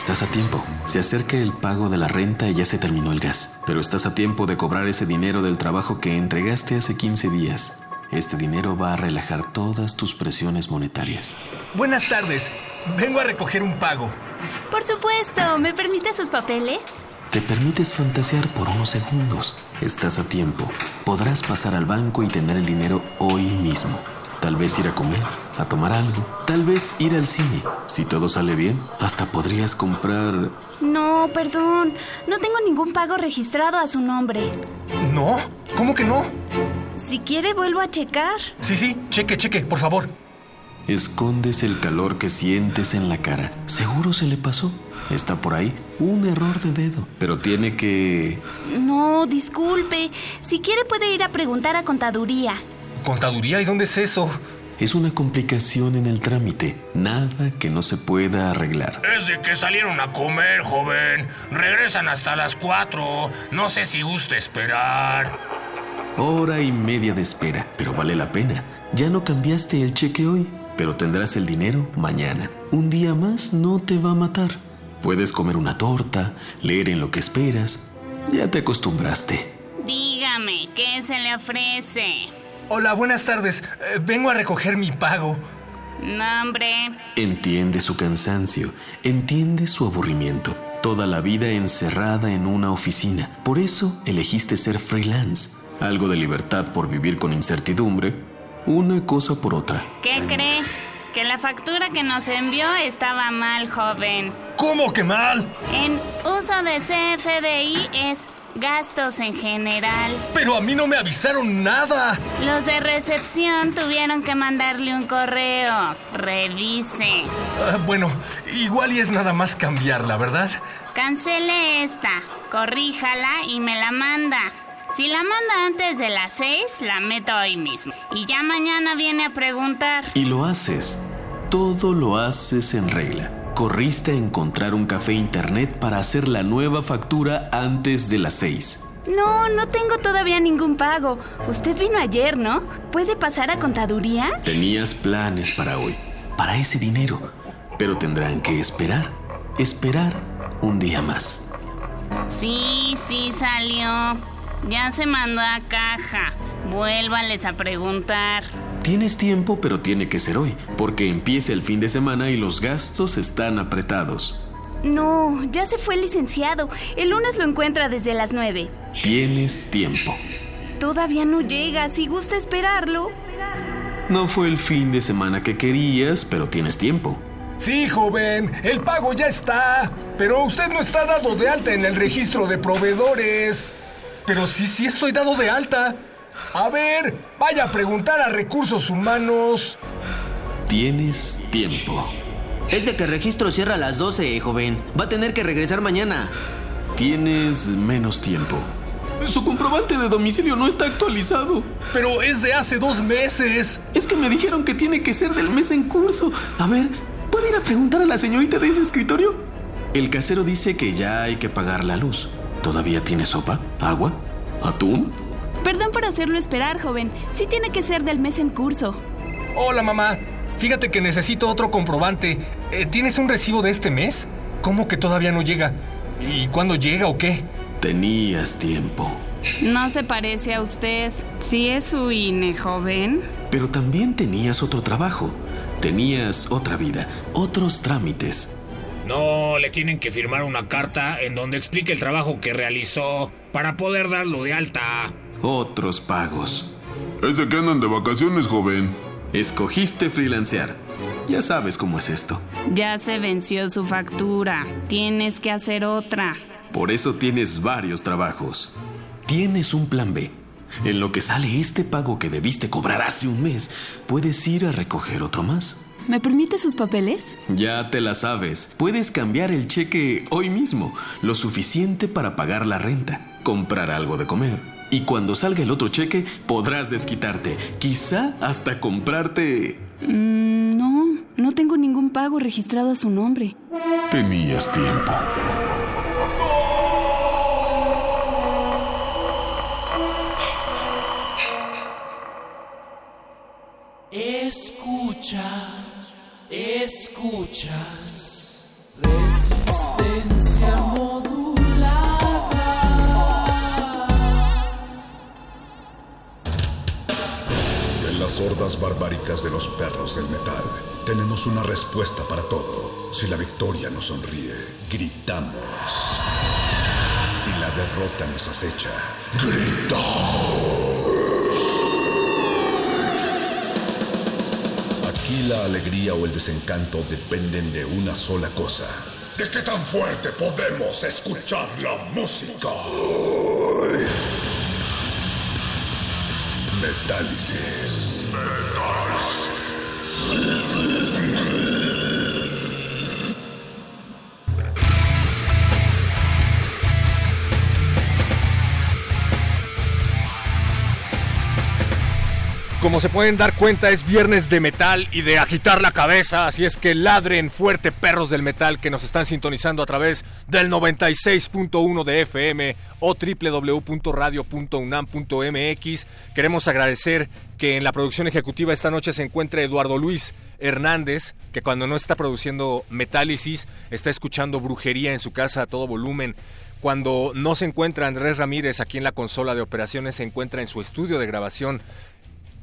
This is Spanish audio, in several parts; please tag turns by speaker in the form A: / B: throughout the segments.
A: Estás a tiempo. Se acerca el pago de la renta y ya se terminó el gas. Pero estás a tiempo de cobrar ese dinero del trabajo que entregaste hace 15 días. Este dinero va a relajar todas tus presiones monetarias.
B: Buenas tardes. Vengo a recoger un pago.
C: Por supuesto. ¿Me permite sus papeles?
A: Te permites fantasear por unos segundos. Estás a tiempo. Podrás pasar al banco y tener el dinero hoy mismo. Tal vez ir a comer, a tomar algo, tal vez ir al cine. Si todo sale bien, hasta podrías comprar...
C: No, perdón. No tengo ningún pago registrado a su nombre.
B: ¿No? ¿Cómo que no?
C: Si quiere, vuelvo a checar.
B: Sí, sí, cheque, cheque, por favor.
A: Escondes el calor que sientes en la cara. Seguro se le pasó. Está por ahí un error de dedo, pero tiene que...
C: No, disculpe. Si quiere, puede ir a preguntar a contaduría.
B: ¿Contaduría? ¿Y dónde es eso?
A: Es una complicación en el trámite. Nada que no se pueda arreglar.
D: Es de que salieron a comer, joven. Regresan hasta las cuatro. No sé si gusta esperar.
A: Hora y media de espera, pero vale la pena. Ya no cambiaste el cheque hoy, pero tendrás el dinero mañana. Un día más no te va a matar. Puedes comer una torta, leer en lo que esperas. Ya te acostumbraste.
E: Dígame, ¿qué se le ofrece?
B: Hola, buenas tardes. Eh, vengo a recoger mi pago.
E: Nombre.
A: Entiende su cansancio, entiende su aburrimiento. Toda la vida encerrada en una oficina. Por eso elegiste ser freelance. Algo de libertad por vivir con incertidumbre. Una cosa por otra.
E: ¿Qué cree? Que la factura que nos envió estaba mal, joven.
B: ¿Cómo que mal?
E: En uso de CFDI es gastos en general.
B: Pero a mí no me avisaron nada.
E: Los de recepción tuvieron que mandarle un correo. Revise.
B: Ah, bueno, igual y es nada más cambiarla, ¿verdad?
E: Cancele esta, corríjala y me la manda. Si la manda antes de las seis, la meto hoy mismo. Y ya mañana viene a preguntar.
A: Y lo haces. Todo lo haces en regla. Corriste a encontrar un café internet para hacer la nueva factura antes de las seis.
C: No, no tengo todavía ningún pago. Usted vino ayer, ¿no? ¿Puede pasar a contaduría?
A: Tenías planes para hoy, para ese dinero, pero tendrán que esperar, esperar un día más.
E: Sí, sí salió. Ya se mandó a caja. Vuélvales a preguntar.
A: Tienes tiempo, pero tiene que ser hoy, porque empieza el fin de semana y los gastos están apretados.
C: No, ya se fue el licenciado. El lunes lo encuentra desde las nueve.
A: Tienes tiempo.
C: Todavía no llega. Si gusta esperarlo.
A: No fue el fin de semana que querías, pero tienes tiempo.
B: Sí, joven, el pago ya está. Pero usted no está dado de alta en el registro de proveedores. Pero sí, sí estoy dado de alta. A ver, vaya a preguntar a recursos humanos.
A: Tienes tiempo.
F: Es de que el registro cierra a las 12, joven. Va a tener que regresar mañana.
A: Tienes menos tiempo. Su comprobante de domicilio no está actualizado.
B: Pero es de hace dos meses.
A: Es que me dijeron que tiene que ser del mes en curso. A ver, ¿puede ir a preguntar a la señorita de ese escritorio? El casero dice que ya hay que pagar la luz. ¿Todavía tiene sopa? ¿Agua? ¿Atún?
C: Perdón por hacerlo esperar, joven. Sí tiene que ser del mes en curso.
B: Hola, mamá. Fíjate que necesito otro comprobante. Eh, ¿Tienes un recibo de este mes? ¿Cómo que todavía no llega? ¿Y cuándo llega o qué?
A: Tenías tiempo.
E: No se parece a usted. Sí es su INE, joven.
A: Pero también tenías otro trabajo. Tenías otra vida, otros trámites.
D: No, le tienen que firmar una carta en donde explique el trabajo que realizó para poder darlo de alta.
A: Otros pagos.
G: Es de que andan de vacaciones, joven.
A: Escogiste freelancear. Ya sabes cómo es esto.
E: Ya se venció su factura. Tienes que hacer otra.
A: Por eso tienes varios trabajos. Tienes un plan B. En lo que sale este pago que debiste cobrar hace un mes, puedes ir a recoger otro más.
H: ¿Me permite sus papeles?
A: Ya te la sabes. Puedes cambiar el cheque hoy mismo, lo suficiente para pagar la renta, comprar algo de comer. Y cuando salga el otro cheque, podrás desquitarte, quizá hasta comprarte...
H: Mm, no, no tengo ningún pago registrado a su nombre.
G: Tenías tiempo.
I: Escucha, escuchas. Resistencia
J: las hordas barbáricas de los perros del metal, tenemos una respuesta para todo. Si la victoria nos sonríe, gritamos. Si la derrota nos acecha, gritamos. Aquí la alegría o el desencanto dependen de una sola cosa. ¿De qué tan fuerte podemos escuchar la música? Metálisis. Spread.
K: Como se pueden dar cuenta, es viernes de metal y de agitar la cabeza, así es que ladren fuerte perros del metal que nos están sintonizando a través del 96.1 de FM o www.radio.unam.mx. Queremos agradecer que en la producción ejecutiva esta noche se encuentre Eduardo Luis Hernández, que cuando no está produciendo Metálisis, está escuchando brujería en su casa a todo volumen. Cuando no se encuentra Andrés Ramírez aquí en la consola de operaciones, se encuentra en su estudio de grabación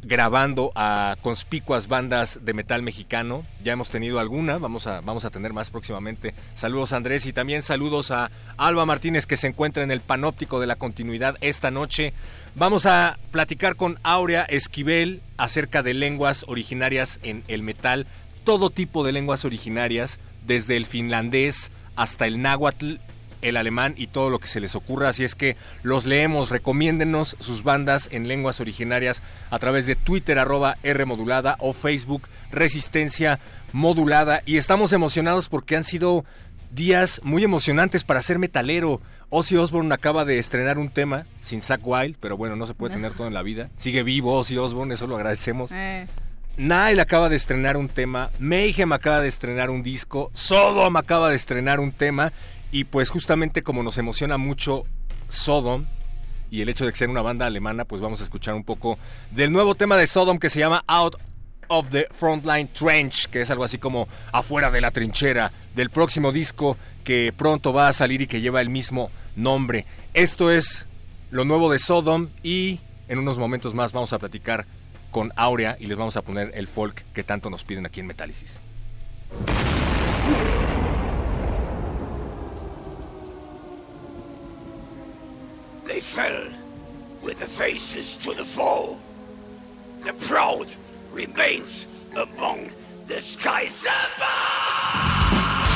K: grabando a conspicuas bandas de metal mexicano. Ya hemos tenido alguna, vamos a, vamos a tener más próximamente. Saludos Andrés y también saludos a Alba Martínez que se encuentra en el panóptico de la continuidad esta noche. Vamos a platicar con Aurea Esquivel acerca de lenguas originarias en el metal, todo tipo de lenguas originarias, desde el finlandés hasta el náhuatl el alemán y todo lo que se les ocurra. Así es que los leemos, recomiéndenos sus bandas en lenguas originarias a través de Twitter arroba R modulada o Facebook Resistencia Modulada. Y estamos emocionados porque han sido días muy emocionantes para ser metalero. Ozzy Osbourne acaba de estrenar un tema sin Zack Wild, pero bueno, no se puede tener todo en la vida. Sigue vivo Ozzy Osbourne, eso lo agradecemos.
E: Eh.
K: Nile acaba de estrenar un tema, Mayhem acaba de estrenar un disco, Sodom acaba de estrenar un tema y pues justamente como nos emociona mucho Sodom y el hecho de que sea una banda alemana, pues vamos a escuchar un poco del nuevo tema de Sodom que se llama Out of the Frontline Trench, que es algo así como afuera de la trinchera, del próximo disco que pronto va a salir y que lleva el mismo nombre. Esto es lo nuevo de Sodom y en unos momentos más vamos a platicar con Aurea y les vamos a poner el folk que tanto nos piden aquí en Metálisis.
L: They fell with their faces to the foe. The proud remains among the skies above.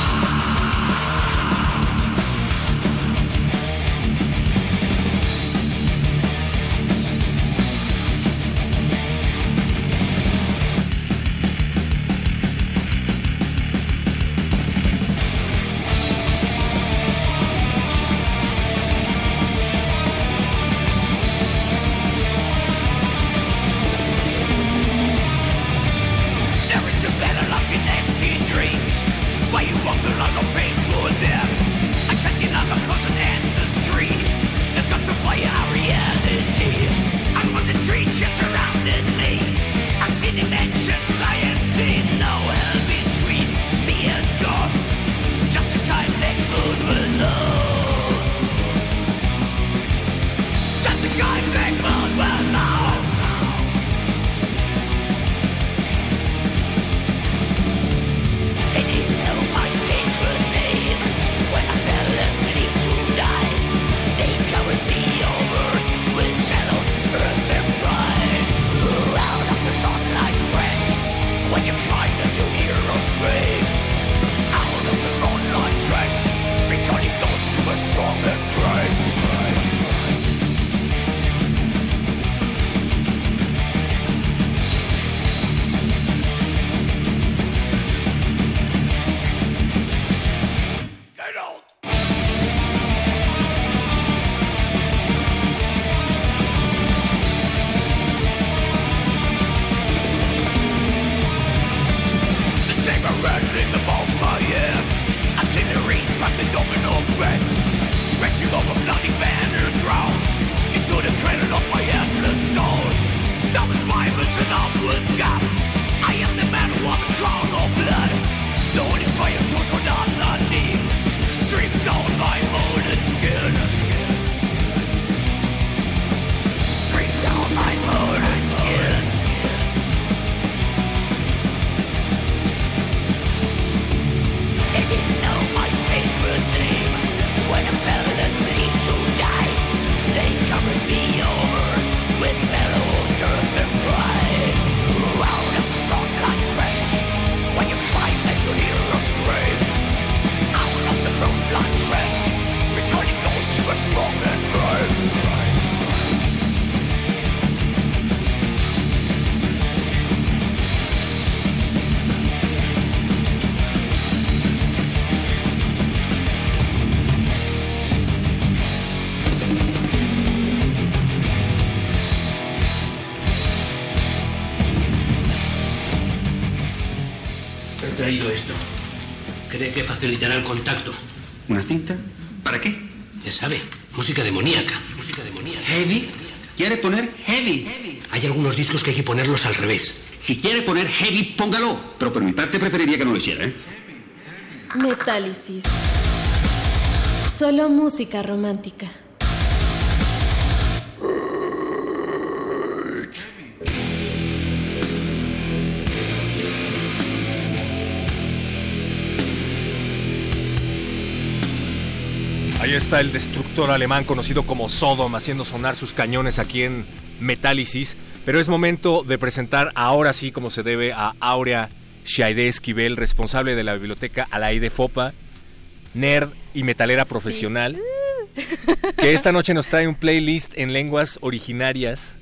M: Facilitará el contacto.
N: ¿Una cinta? ¿Para qué?
M: Ya sabe, música demoníaca. Música demoníaca.
N: ¿Heavy? ¿Quiere poner heavy?
M: Hay algunos discos que hay que ponerlos al revés.
N: Si quiere poner heavy, póngalo. Pero por mi parte preferiría que no lo hiciera, ¿eh?
O: Metálisis. Solo música romántica.
K: Está el destructor alemán conocido como Sodom haciendo sonar sus cañones aquí en Metálisis. Pero es momento de presentar ahora sí como se debe a Aurea Shaide Esquivel, responsable de la biblioteca Alaide Fopa, nerd y metalera profesional, que esta noche nos trae un playlist en lenguas originarias.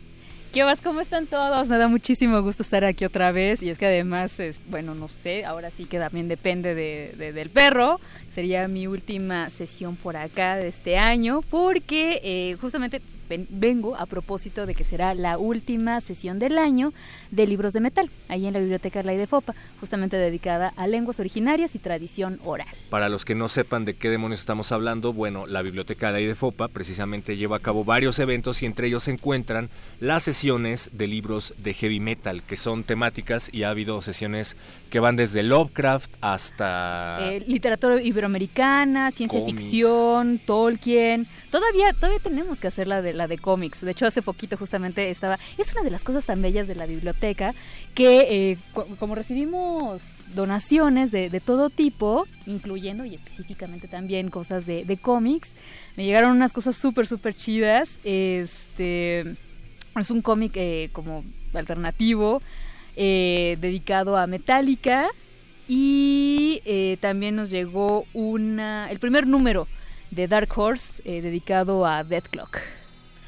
P: ¿Qué vas? ¿Cómo están todos? Me da muchísimo gusto estar aquí otra vez. Y es que además, bueno, no sé, ahora sí que también depende de, de- del perro. Sería mi última sesión por acá de este año, porque eh, justamente ven- vengo a propósito de que será la última sesión del año de libros de metal, ahí en la Biblioteca Arlay de Fopa, justamente dedicada a lenguas originarias y tradición oral.
K: Para los que no sepan de qué demonios estamos hablando, bueno, la Biblioteca de Fopa precisamente lleva a cabo varios eventos y entre ellos se encuentran las sesiones de libros de heavy metal, que son temáticas y ha habido sesiones que van desde Lovecraft hasta...
P: Eh, literatura iberoamericana, ciencia
K: Cómics.
P: ficción, Tolkien. Todavía, todavía tenemos que hacer la de la de cómics. De hecho, hace poquito justamente estaba. Es una de las cosas tan bellas de la biblioteca que eh, co- como recibimos donaciones de, de todo tipo, incluyendo y específicamente también cosas de, de cómics, me llegaron unas cosas súper, súper chidas. Este es un cómic eh, como alternativo eh, dedicado a Metallica y eh, también nos llegó una el primer número de Dark Horse eh, dedicado a Death Clock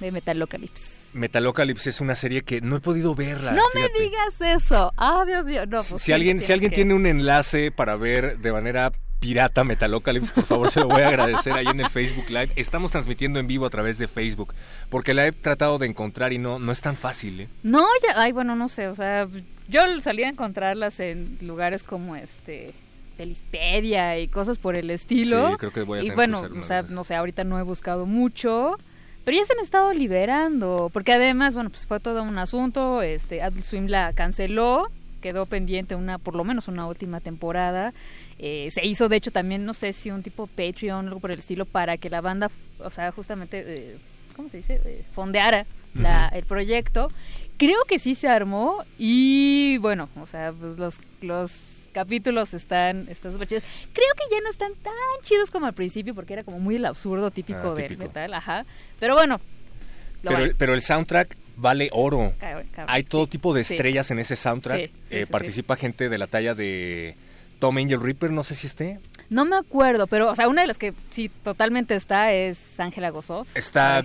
P: de Metalocalypse.
K: Metalocalypse es una serie que no he podido verla.
P: No
K: fíjate.
P: me digas eso. Ah, Dios mío. No, pues
K: Si
P: sí,
K: alguien, si alguien
P: que-
K: tiene un enlace para ver de manera pirata Metalocalypse, por favor se lo voy a agradecer ahí en el Facebook Live. Estamos transmitiendo en vivo a través de Facebook, porque la he tratado de encontrar y no, no es tan fácil. ¿eh?
P: No, ya, ay, bueno, no sé, o sea, yo salí a encontrarlas en lugares como este Pelispedia y cosas por el estilo.
K: Sí, creo que voy a
P: Y
K: tener
P: bueno, o sea, no sé, ahorita no he buscado mucho, pero ya se han estado liberando, porque además, bueno, pues fue todo un asunto, este Adult Swim la canceló, quedó pendiente una por lo menos una última temporada. Eh, se hizo de hecho también no sé si un tipo Patreon algo por el estilo para que la banda o sea justamente eh, cómo se dice Eh, fondeara la- el proyecto creo que sí se armó y bueno o sea pues los los capítulos están están súper chidos creo que ya no están tan chidos como al principio porque era como muy el absurdo típico
K: Ah,
P: del
K: típico.
P: metal ajá pero bueno
K: Pero,
P: vale.
K: pero el soundtrack vale oro.
P: Cabrón, cabrón,
K: Hay todo
P: sí.
K: tipo de
P: Sí.
K: estrellas en ese soundtrack.
P: Sí,
K: Eh, participa gente de la talla de Tom Angel Reaper, no sé si esté.
P: No me acuerdo, pero, o sea, una de las que sí totalmente está es Ángela Gozoff.
K: Está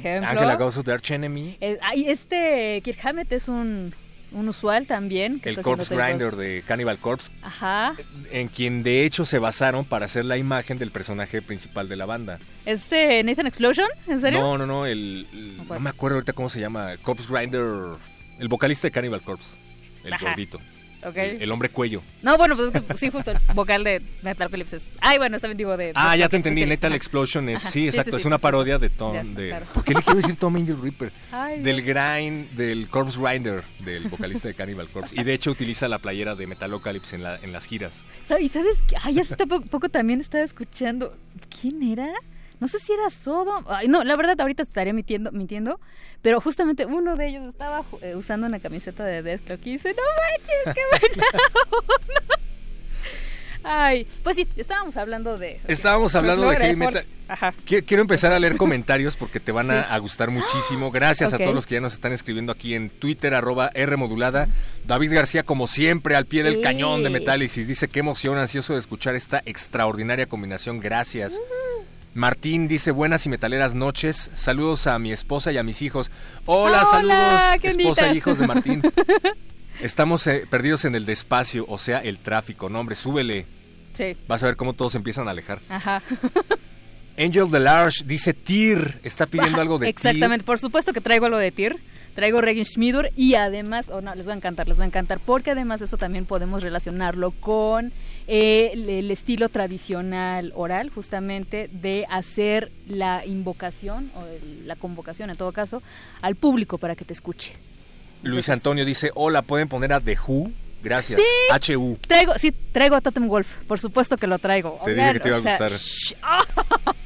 K: Ghost of the Arch Enemy.
P: Eh, este Kirk Hammett es un, un usual también. que
K: El Corpse Grinder de Cannibal Corpse,
P: Ajá.
K: en quien de hecho se basaron para hacer la imagen del personaje principal de la banda.
P: Este Nathan Explosion, ¿en serio?
K: No, no, no, el, el- no me acuerdo ahorita cómo se llama, Corpse Grinder, el vocalista de Cannibal Corpse, el
P: Ajá.
K: gordito. El, el hombre cuello.
P: No, bueno, pues es que sí, justo el vocal de Metalocalypse es... Ay, bueno, también digo de...
K: Ah, ya te entendí. Lethal. Explosion es.
P: Ajá.
K: Sí, exacto.
P: sí,
K: es
P: sí.
K: una parodia de Tom.
P: Ya,
K: de,
P: claro.
K: ¿Por qué le quiero decir Tom Angel Reaper?
P: Ay,
K: del grind, del Corpse Grinder, del vocalista de Cannibal Corpse. Y de hecho utiliza la playera de Metalocalypse en, la, en las giras.
P: ¿Y sabes qué? Ay, hace poco también estaba escuchando... ¿Quién era? No sé si era Sodom. Ay, no, la verdad ahorita te estaría mintiendo, mintiendo. Pero justamente uno de ellos estaba eh, usando una camiseta de Death Clock y dice, no manches, qué buena onda". Ay, pues sí, estábamos hablando de...
K: Estábamos hablando de heavy metal.
P: Ajá.
K: Qui- Quiero empezar a leer comentarios porque te van a,
P: Sí.
K: a gustar muchísimo. Gracias a todos los que ya nos están escribiendo aquí en Twitter, arroba R modulada. David García, como siempre, al pie del
P: Sí.
K: cañón de Metálisis. Dice, qué emoción, ansioso de escuchar esta extraordinaria combinación. Gracias. Martín dice, buenas y metaleras noches. Saludos a mi esposa y a mis hijos. Hola,
P: Hola,
K: saludos, esposa
P: bonitas.
K: y hijos de Martín. Estamos eh, perdidos en el despacio, o sea, el tráfico. No, hombre, súbele.
P: Sí,
K: Vas a ver cómo todos se empiezan a alejar.
P: ajá.
K: Angel de Large dice Tyr, está pidiendo algo de
P: Exactamente, por supuesto que traigo algo de Tyr. Traigo Regin Schmidur y además, oh no, les va a encantar, les va a encantar, porque además eso también podemos relacionarlo con eh, el, el estilo tradicional oral, justamente de hacer la invocación o el- la convocación, en todo caso, al público para que te escuche.
K: Luis Antonio dice, hola, ¿pueden poner a The Who? Gracias.
P: Sí.
K: HU.
P: Traigo, sí, traigo a Totem Wolf, por supuesto que lo traigo.
K: Te dije que te iba a
P: sea,
K: gustar.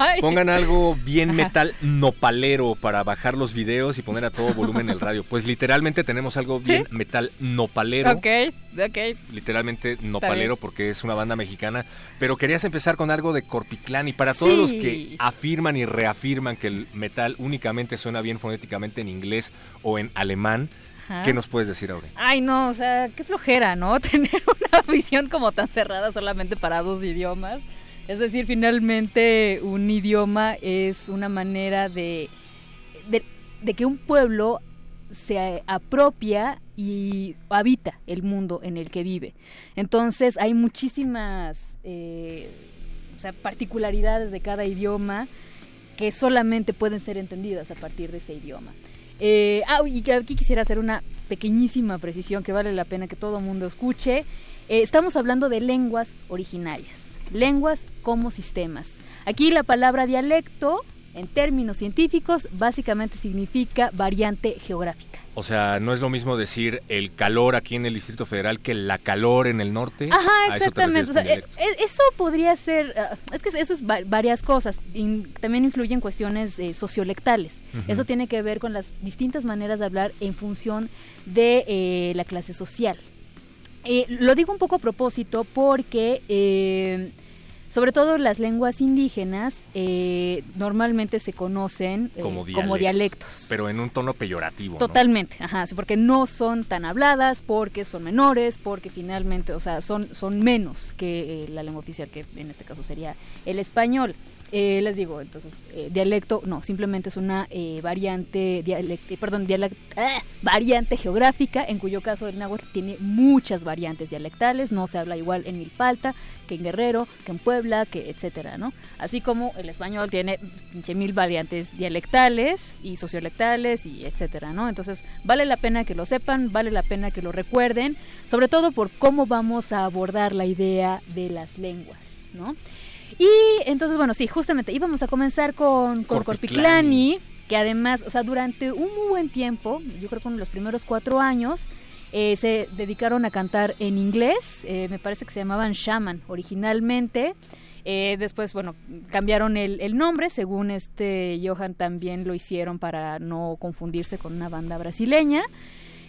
K: Pongan algo bien metal nopalero para bajar los videos y poner a todo volumen el radio. Pues literalmente tenemos algo bien
P: ¿Sí?
K: metal nopalero.
P: Ok, ok.
K: Literalmente nopalero porque es una banda mexicana. Pero querías empezar con algo de Corpiclán y para todos los que afirman y reafirman que el metal únicamente suena bien fonéticamente en inglés o en alemán,
P: Ajá.
K: ¿qué nos puedes decir ahora?
P: Ay, no, o sea, qué flojera, ¿no? Tener una visión como tan cerrada solamente para dos idiomas. Es decir, finalmente un idioma es una manera de, de, de que un pueblo se apropia y habita el mundo en el que vive. Entonces hay muchísimas eh, o sea, particularidades de cada idioma que solamente pueden ser entendidas a partir de ese idioma. Eh, ah, y aquí quisiera hacer una pequeñísima precisión que vale la pena que todo mundo escuche. Eh, estamos hablando de lenguas originarias, lenguas como sistemas. Aquí la palabra dialecto, en términos científicos, básicamente significa variante geográfica.
K: O sea, no es lo mismo decir el calor aquí en el Distrito Federal que la calor en el norte.
P: Ajá,
K: ¿A eso
P: exactamente. O sea, eh, eso podría ser, ah, es que eso es va- varias cosas. También influyen cuestiones eh, sociolectales. Eso tiene que ver con las distintas maneras de hablar en función de eh, la clase social. Eh, lo digo un poco a propósito porque, eh, sobre todo las lenguas indígenas, eh, normalmente se conocen eh,
K: como,
P: como dialectos.
K: Pero en un tono peyorativo. ¿no?
P: Totalmente, ajá, sí, porque no son tan habladas, porque son menores, porque finalmente, o sea, son, son menos que eh, la lengua oficial, que en este caso sería el español. Eh, les digo, entonces, eh, dialecto, no, simplemente es una eh, variante, dialect- eh, perdón, dialect- ¡ah! variante geográfica, en cuyo caso el náhuatl tiene muchas variantes dialectales, no se habla igual en Milpalta que en Guerrero, que en Puebla, que etcétera, ¿no? Así como el español tiene mil variantes dialectales y sociolectales y etcétera, ¿no? Entonces, vale la pena que lo sepan, vale la pena que lo recuerden, sobre todo por cómo vamos a abordar la idea de las lenguas, ¿no? Y entonces, bueno, sí, justamente íbamos a comenzar con, con
K: Corpiclani.
P: Corpiclani, que además, o sea, durante un muy buen tiempo, yo creo que en los primeros cuatro años, eh, se dedicaron a cantar en inglés, eh, me parece que se llamaban Shaman originalmente. Eh, después, bueno, cambiaron el, el nombre, según este Johan también lo hicieron para no confundirse con una banda brasileña.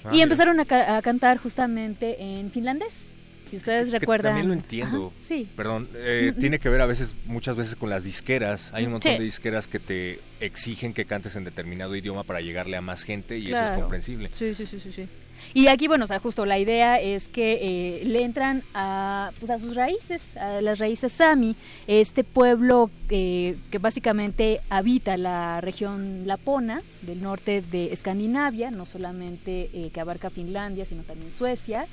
K: Ah,
P: y empezaron a, ca- a cantar justamente en finlandés. Si ustedes
K: Que
P: recuerdan.
K: También lo entiendo.
P: Ajá, sí.
K: Perdón, eh, tiene que ver a veces, muchas veces con las disqueras. Hay un montón
P: Sí.
K: de disqueras que te exigen que cantes en determinado idioma para llegarle a más gente y eso es comprensible.
P: Sí, sí, sí, sí, sí. Y aquí, bueno, o sea, justo la idea es que eh, le entran a, pues, a sus raíces, a las raíces sami, este pueblo eh, que básicamente habita la región lapona del norte de Escandinavia, no solamente eh, que abarca Finlandia, sino también Suecia.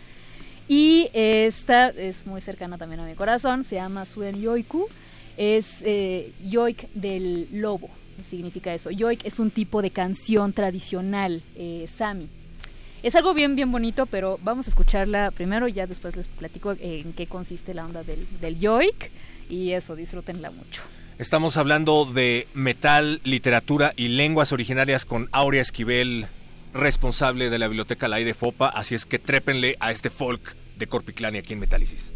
P: Y esta es muy cercana también a mi corazón, se llama Suen Yoiku, es eh, yoik del lobo, significa eso. Yoik es un tipo de canción tradicional eh, sami. Es algo bien, bien bonito, pero vamos a escucharla primero y ya después les platico en qué consiste la onda del, del yoik. Y eso, disfrútenla mucho.
Q: Estamos hablando de metal, literatura y lenguas originarias con Aurea Esquivel, responsable de la Biblioteca La de Fopa. Así es que trépenle a este folk de Corpiclani aquí en Metálisis.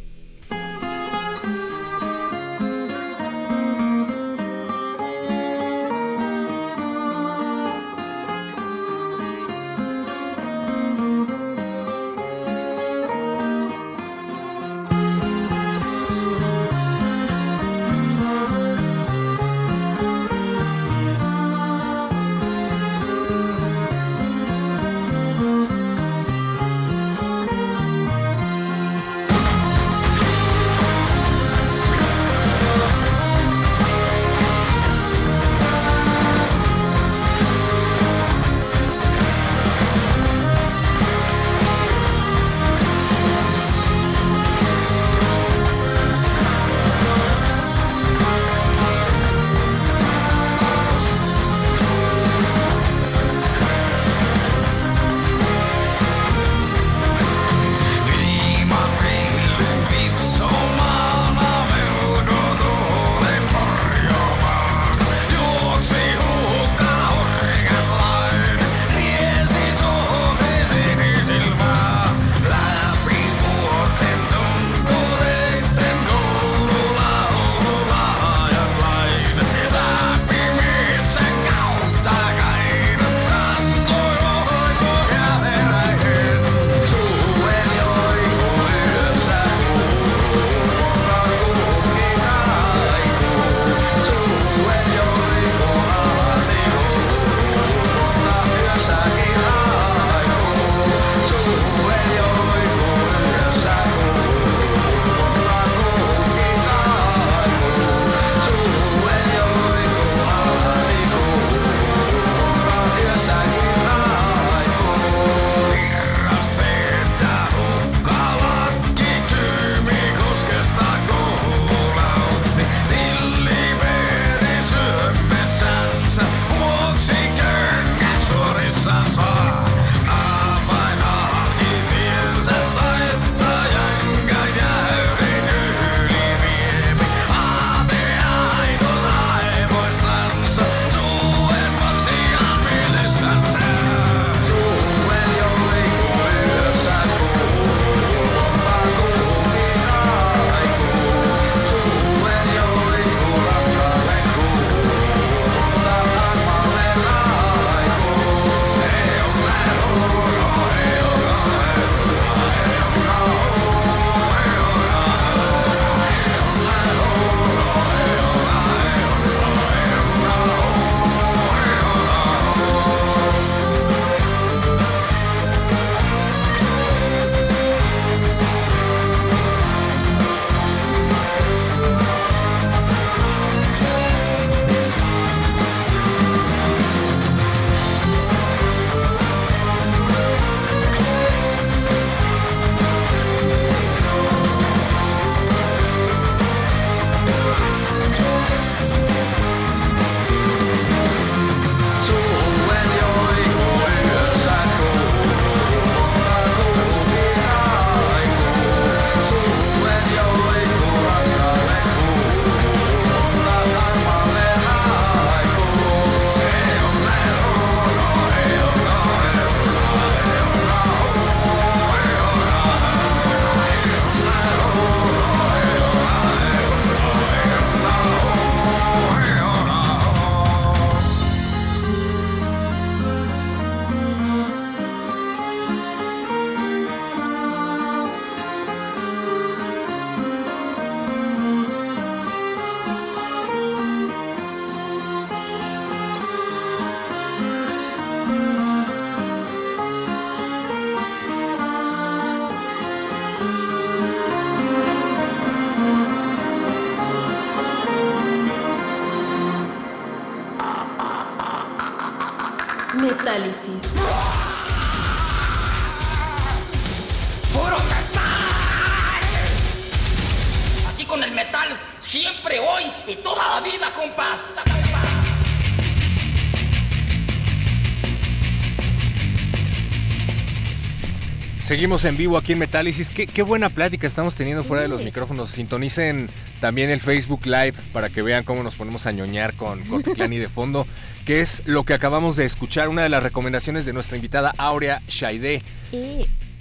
K: Seguimos en vivo aquí en Metálisis. Qué, qué buena plática estamos teniendo fuera de los micrófonos. Sintonicen también el Facebook Live para que vean cómo nos ponemos a ñoñar con Corpiclani de fondo, que es lo que acabamos de escuchar, una de las recomendaciones de nuestra invitada Aurea Shaide.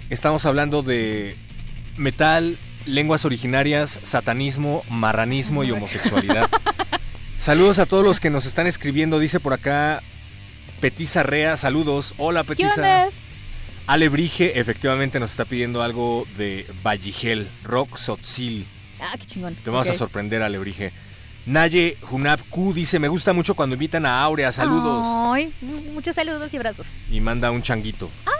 K: Estamos hablando de metal, lenguas originarias, satanismo, marranismo y homosexualidad. Saludos a todos los que nos están escribiendo, dice por acá Petisa Rea, saludos. Hola Petisa. Ale Brige efectivamente nos está pidiendo algo de Valligel, Rock Sotzil.
P: Ah, qué chingón.
K: Te vamos a sorprender, Ale Brige. Naye Junab Q dice, me gusta mucho cuando invitan a Aurea, saludos.
P: Ay, muchos saludos y abrazos.
K: Y manda un changuito.
P: Ah.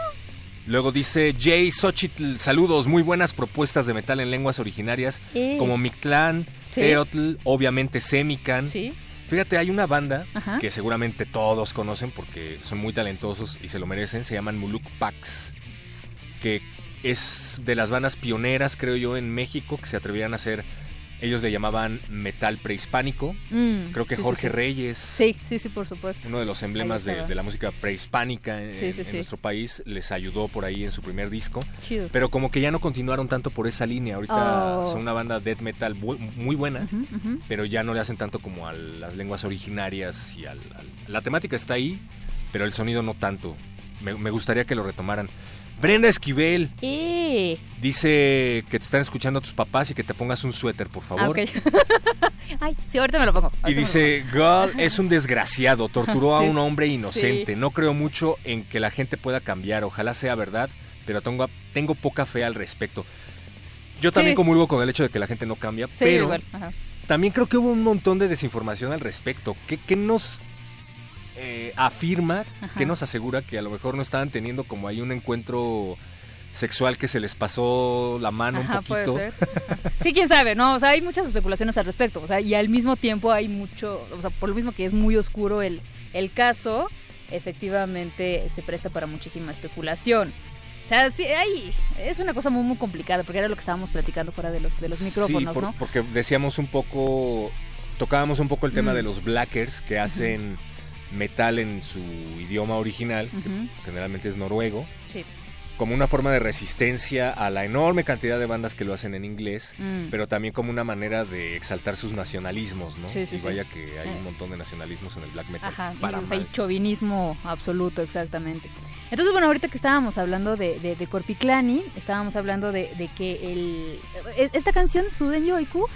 K: Luego dice Jay Xochitl, saludos, muy buenas propuestas de metal en lenguas originarias,
P: Eh.
K: como Mictlán,
P: Sí.
K: Teotl, obviamente Semican.
P: Sí.
K: Fíjate, hay una banda
P: Ajá.
K: que seguramente todos conocen porque son muy talentosos y se lo merecen, se llaman Muluk Pax, que es de las bandas pioneras, creo yo, en México, que se atrevían a hacer, ellos le llamaban metal prehispánico.
P: Mm,
K: creo que
P: sí,
K: Jorge
P: sí.
K: Reyes,
P: Sí, sí, sí, por supuesto.
K: uno de los emblemas de, la música prehispánica en, nuestro país, les ayudó por ahí en su primer disco.
P: Chido.
K: Pero como que ya no continuaron tanto por esa línea. Ahorita
P: Oh.
K: son una banda death metal bu- muy buena,
P: ujú.
K: pero ya no le hacen tanto como a las lenguas originarias y al, al- La temática está ahí, pero el sonido no tanto. Me, me gustaría que lo retomaran. Brenda Esquivel dice que te están escuchando tus papás y que te pongas un suéter, por
P: Ah,
K: favor.
P: ok. Ay, sí, ahorita me lo pongo.
K: Y dice, God es un desgraciado, torturó a un hombre inocente.
P: Sí.
K: No creo mucho en que la gente pueda cambiar, ojalá sea verdad, pero tengo, tengo poca fe al respecto. Yo también
P: Sí.
K: comulgo con el hecho de que la gente no cambia, pero
P: igual, ajá.
K: también creo que hubo un montón de desinformación al respecto. ¿Qué, qué nos eh, afirma,
P: Ajá.
K: qué nos asegura que a lo mejor no estaban teniendo como ahí un encuentro sexual que se les pasó la mano
P: Ajá,
K: un
P: puede
K: poquito?
P: ser. Ajá. Sí, quién sabe, ¿no? O sea, hay muchas especulaciones al respecto. O sea, y al mismo tiempo hay mucho, o sea, por lo mismo que es muy oscuro el, el caso, efectivamente se presta para muchísima especulación. O sea, sí, hay, es una cosa muy, muy complicada, porque era lo que estábamos platicando fuera de los, de los micrófonos,
K: sí, por-
P: ¿no?
K: porque decíamos un poco, tocábamos un poco el tema
P: Mm.
K: de los blackers que hacen metal en su idioma original, que generalmente es noruego,
P: Sí.
K: como una forma de resistencia a la enorme cantidad de bandas que lo hacen en inglés,
P: Mm.
K: pero también como una manera de exaltar sus nacionalismos, ¿no?
P: Sí, sí,
K: y vaya que hay
P: Eh.
K: un montón de nacionalismos en el black metal.
P: Ajá, y,
K: para
P: o sea, y
K: mal.
P: chauvinismo absoluto, exactamente. Entonces, bueno, ahorita que estábamos hablando de, de, de Corpiclani, estábamos hablando de, de que el, e- esta canción, Suden Yoiku,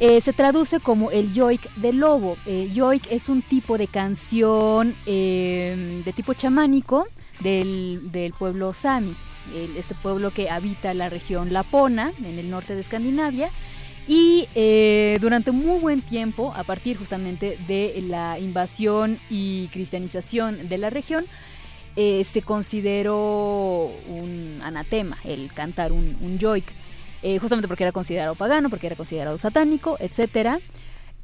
P: eh, se traduce como el yoik de lobo. Eh, yoik es un tipo de canción eh, de tipo chamánico del, pueblo Sami, este pueblo que habita la región Lapona, en el norte de Escandinavia. Y eh, durante muy buen tiempo, a partir justamente de la invasión y cristianización de la región, eh, se consideró un anatema el cantar un, un yoik, eh, justamente porque era considerado pagano, porque era considerado satánico, etcétera.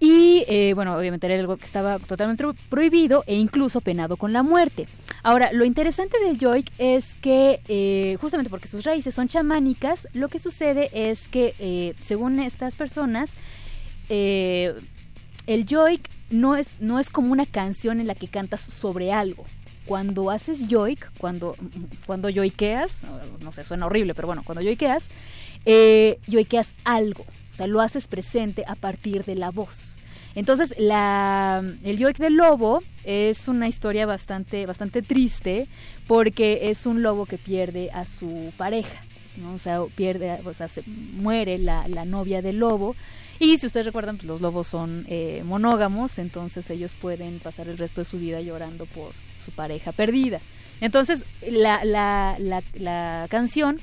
P: Y eh, bueno, obviamente era algo que estaba totalmente prohibido e incluso penado con la muerte. Ahora, lo interesante del yoik es que, eh, justamente porque sus raíces son chamánicas, lo que sucede es que, según estas personas, el yoik no es, no es como una canción en la que cantas sobre algo. Cuando haces yoik, cuando, cuando yoikeas, no sé, suena horrible, pero bueno, cuando yoikeas, eh, yoikeas algo. O sea, lo haces presente a partir de la voz. Entonces, la, el yoik del lobo es una historia bastante, bastante triste porque es un lobo que pierde a su pareja. ¿no? O sea, pierde, o sea, se muere la, novia del lobo. Y si ustedes recuerdan, pues los lobos son eh, monógamos, entonces ellos pueden pasar el resto de su vida llorando por su pareja perdida. Entonces, la canción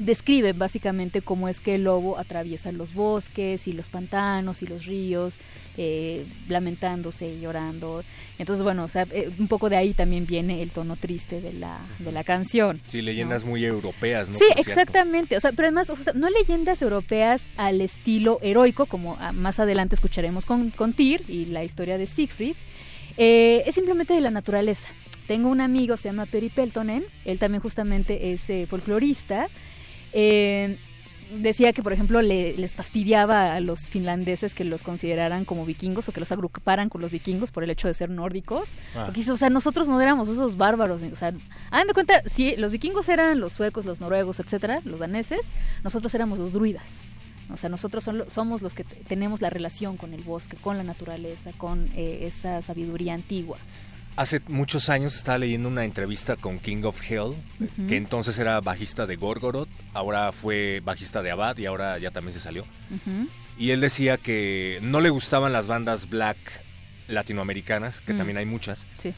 P: describe básicamente cómo es que el lobo atraviesa los bosques y los pantanos y los ríos, eh, lamentándose y llorando. Entonces, bueno, o sea, eh, un poco de ahí también viene el tono triste de la, de la canción.
K: Sí, leyendas muy europeas, ¿no?
P: Sí,
K: Por cierto.
P: exactamente. O sea, pero además, o sea, no leyendas europeas al estilo heroico, como ah, más adelante escucharemos con, con Tyr y la historia de Siegfried. Eh, es simplemente de la naturaleza. Tengo un amigo, se llama Peri Peltonen, él también justamente es eh, folclorista. Eh, decía que, por ejemplo, le- les fastidiaba a los finlandeses que los consideraran como vikingos o que los agruparan con los vikingos por el hecho de ser nórdicos.
R: Ah.
P: Porque o sea, nosotros no éramos esos bárbaros. O sea, hagan de cuenta, si los vikingos eran los suecos, los noruegos, etcétera, los daneses, nosotros éramos los druidas. O sea, nosotros son somos los que te- tenemos la relación con el bosque, con la naturaleza, con eh, esa sabiduría antigua.
K: Hace muchos años estaba leyendo una entrevista con King of Hell, que entonces era bajista de Gorgoroth, ahora fue bajista de Abad y ahora ya también se salió. Y él decía que no le gustaban las bandas black latinoamericanas, que
P: Mm.
K: también hay muchas,
P: Sí.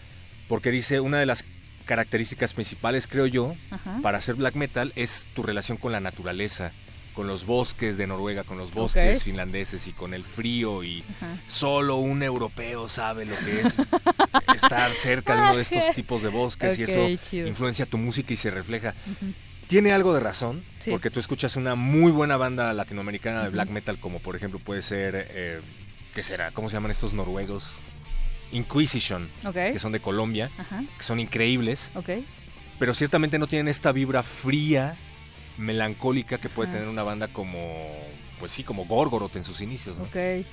K: porque dice una de las características principales, creo yo, para hacer black metal es tu relación con la naturaleza, con los bosques de Noruega, con los bosques
P: Ok.
K: finlandeses y con el frío y
P: Ajá.
K: solo un europeo sabe lo que es estar cerca de uno de estos tipos de bosques y eso
P: chido.
K: influencia tu música y se refleja. Tiene algo de razón,
P: Sí.
K: porque tú escuchas una muy buena banda latinoamericana de black metal, como por ejemplo puede ser, eh, ¿qué será? ¿Cómo se llaman estos noruegos? Inquisition, que son de Colombia,
P: Ajá.
K: que son increíbles, pero ciertamente no tienen esta vibra fría, melancólica que puede
P: Ajá.
K: tener una banda como, pues sí, como Gorgoroth en sus inicios, ¿no?
P: Ok. Que,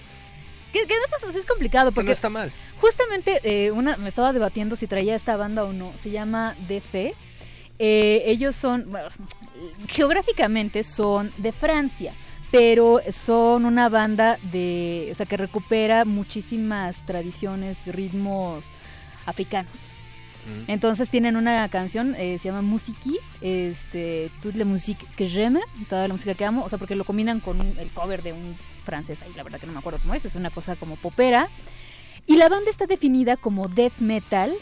P: que a veces es complicado
K: Que
P: porque
K: no está mal.
P: justamente eh, una me estaba debatiendo si traía esta banda o no. Se llama De Fe. Eh, ellos son bueno, geográficamente son de Francia, pero son una banda de, o sea, que recupera muchísimas tradiciones, ritmos africanos. Entonces tienen una canción, eh, se llama Musiki, este, toute la musique que j'aime, toda la música que amo, o sea, porque lo combinan con un- el cover de un francés, ahí la verdad que no me acuerdo cómo es, es una cosa como popera. Y la banda está definida como death metal,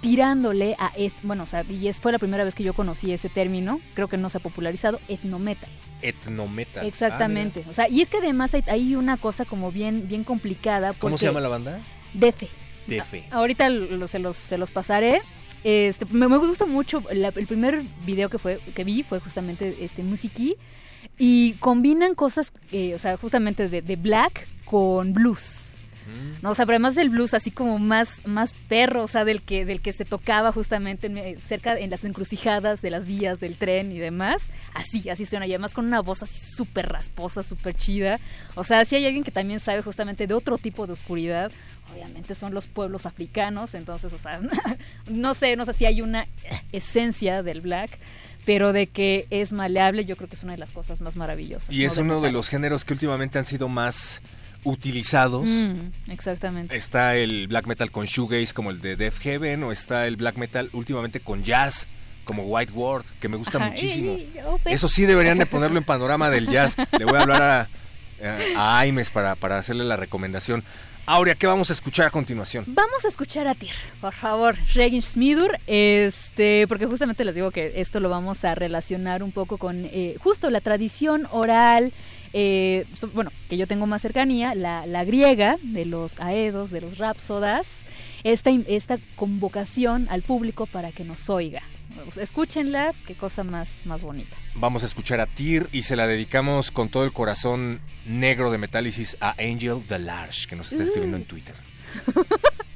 P: tirándole a, eth- bueno, o sea, y es, fue la primera vez que yo conocí ese término, creo que no se ha popularizado, etnometal.
K: Etnometal.
P: Exactamente,
K: Ah,
P: o sea, y es que además hay, hay una cosa como bien, bien complicada.
K: ¿Cómo se llama la banda?
P: Defe. Ahorita lo- se, los, se los pasaré. Este, me, me gusta mucho. la- el primer video que fue que vi fue justamente este Musiki. Y combinan cosas, eh, o sea, justamente de, de black con blues. No, o sea, pero además del blues así como más, más perro, o sea, del que, del que se tocaba justamente en- eh, cerca en las encrucijadas de las vías del tren y demás. Así, así suena. Y además con una voz así súper rasposa, súper chida. O sea, si hay alguien que también sabe justamente de otro tipo de oscuridad, obviamente son los pueblos africanos. Entonces, o sea, no sé, no sé si hay una esencia del black. Pero de que es maleable, yo creo que es una de las cosas más maravillosas.
K: Y
P: ¿no?
K: es uno de los géneros que últimamente han sido más utilizados.
P: Mm, exactamente.
K: Está el black metal con shoegaze como el de Def Heaven o está el black metal últimamente con jazz como White Ward, que me gusta
P: Ajá,
K: muchísimo.
P: y- y- oh.
K: Eso sí deberían de ponerlo en panorama del jazz. Le voy a hablar a, a Aimes para, para hacerle la recomendación. Aurea, ¿qué vamos a escuchar a continuación?
P: Vamos a escuchar a Tyr, por favor, Regin Smidur, este, porque justamente les digo que esto lo vamos a relacionar un poco con eh, justo la tradición oral, eh, bueno, que yo tengo más cercanía, la, la griega de los aedos, de los rapsodas, esta, esta convocación al público para que nos oiga. Escúchenla, qué cosa más, más bonita.
K: Vamos a escuchar a Tyr y se la dedicamos con todo el corazón negro de Metálisis a Angel the Large, que nos está escribiendo en Twitter.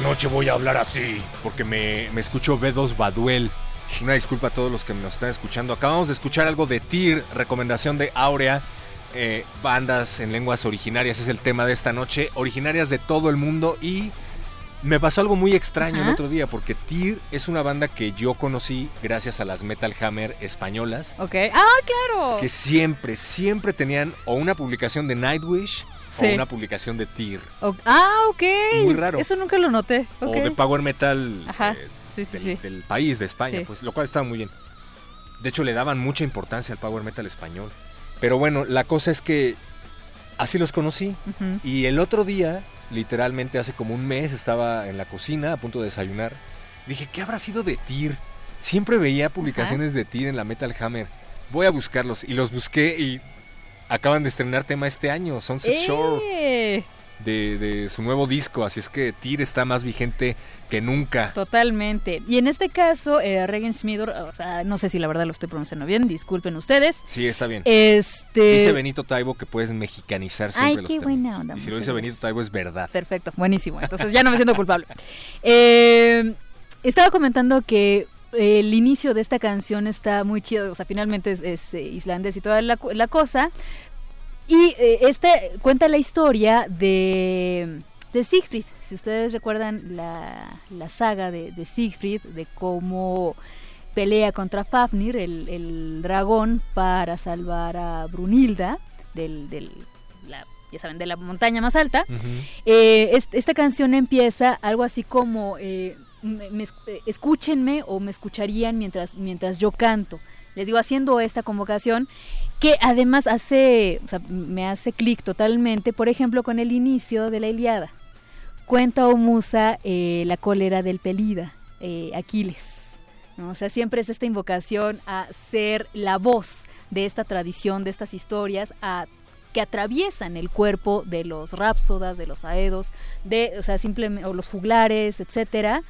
D: esta noche voy a hablar así.
K: Porque me, me escucho B2 Baduel. Una disculpa a todos los que nos están escuchando. Acabamos de escuchar algo de Tyr, recomendación de Aurea. eh, bandas en lenguas originarias es el tema de esta noche. Originarias de todo el mundo. Y me pasó algo muy extraño el otro día. Porque Tyr es una banda que yo conocí gracias a las Metal Hammer españolas.
P: Ok. Ah, claro.
K: Que siempre, siempre tenían o una publicación de Nightwish
P: Sí.
K: o una publicación de Tyr.
P: O- ah, ok.
K: Muy raro.
P: Eso nunca lo noté. Ok.
K: O de Power Metal
P: Ajá.
K: eh,
P: Sí, sí,
K: del, del país, de España, pues lo cual estaba muy bien. De hecho, le daban mucha importancia al Power Metal español. Pero bueno, la cosa es que así los conocí.
P: Ujú.
K: Y el otro día, literalmente hace como un mes, estaba en la cocina a punto de desayunar. Dije, ¿qué habrá sido de Tyr? Siempre veía publicaciones de Tyr en la Metal Hammer. Voy a buscarlos. Y los busqué y acaban de estrenar tema este año, Sunset Shore
P: ¡Eh!
K: de, de su nuevo disco, así es que Tyr está más vigente que nunca.
P: Totalmente. Y en este caso, eh, Regan Smithor, o sea, no sé si la verdad lo estoy pronunciando bien, disculpen ustedes.
K: Sí, está bien.
P: Este.
K: Dice Benito Taibo que puedes mexicanizar siempre
P: Ay,
K: los
P: qué
K: temas.
P: buena onda,
K: Y si lo dice Benito Taibo es verdad.
P: Perfecto, buenísimo. Entonces ya no me siento culpable. Eh, estaba comentando que el inicio de esta canción está muy chido, o sea, finalmente es, es, eh, islandés y toda la, cosa. Y eh, este cuenta la historia de, de Siegfried. Si ustedes recuerdan la, la saga de, de Siegfried, de cómo pelea contra Fafnir, el, el dragón, para salvar a Brunilda del, del la, ya saben, de la montaña más alta. Eh, es- esta canción empieza algo así como eh, eh, escúchenme o me escucharían mientras, mientras yo canto. Les digo, haciendo esta convocación, que además hace, me hace clic totalmente, por ejemplo, con el inicio de la Iliada. Cuenta o musa eh, la cólera del Pelida, eh, Aquiles. ¿no? O sea, siempre es esta invocación a ser la voz de esta tradición, de estas historias, a que atraviesan el cuerpo de los rapsodas, de los aedos, de, o sea, simplemente, o los juglares, etcétera,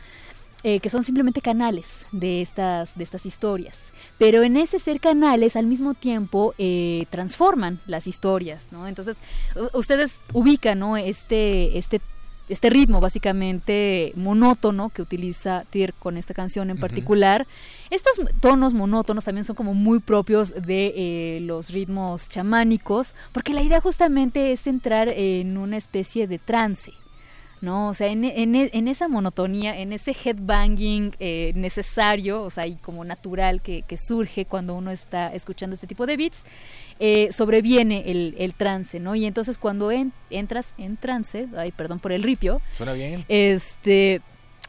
P: eh, que son simplemente canales de estas, de estas historias. Pero en ese ser canales, al mismo tiempo, eh, transforman las historias, ¿no? Entonces, ustedes ubican, ¿no? Este, este, este ritmo básicamente monótono que utiliza Tyr con esta canción en particular. Estos tonos monótonos también son como muy propios de eh, los ritmos chamánicos, porque la idea justamente es entrar en una especie de trance. ¿No? O sea, en, en, en esa monotonía, en ese headbanging eh, necesario, o sea, y como natural que, que surge cuando uno está escuchando este tipo de beats, eh, sobreviene el, el trance, ¿no? Y entonces cuando en- entras en trance, ay, perdón por el ripio,
K: Suena bien.
P: este,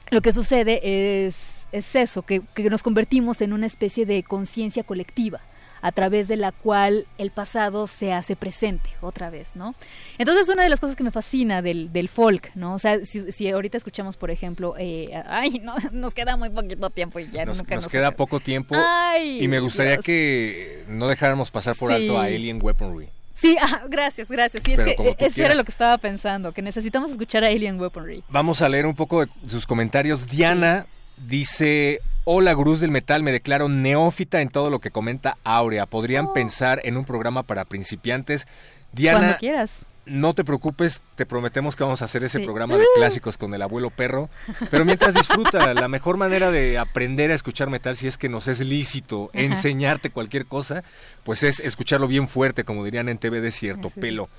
P: lo que sucede es, es eso, que, que nos convertimos en una especie de conciencia colectiva a través de la cual el pasado se hace presente otra vez, ¿no? Entonces una de las cosas que me fascina del, del folk, ¿no? O sea, si, si ahorita escuchamos, por ejemplo, eh, ay, no, nos queda muy poquito tiempo y ya
K: Nos,
P: nunca
K: nos
P: nos
K: queda poco tiempo
P: Ay,
K: y me gustaría
P: Dios.
K: que no dejáramos pasar por
P: Sí.
K: alto a Alien Weaponry.
P: Sí, ah, gracias, gracias. Sí, es que eh, eso era lo que estaba pensando, que necesitamos escuchar a Alien Weaponry.
K: Vamos a leer un poco de sus comentarios. Diana dice, hola gurús del metal, me declaro neófita en todo lo que comenta Aurea. ¿Podrían pensar en un programa para principiantes? Diana,
P: Cuando quieras.
K: no te preocupes, te prometemos que vamos a hacer ese
P: Sí.
K: programa de clásicos con el abuelo perro. Pero mientras disfruta, la mejor manera de aprender a escuchar metal, si es que nos es lícito
P: Ajá.
K: enseñarte cualquier cosa, pues es escucharlo bien fuerte, como dirían en TV de cierto pelo.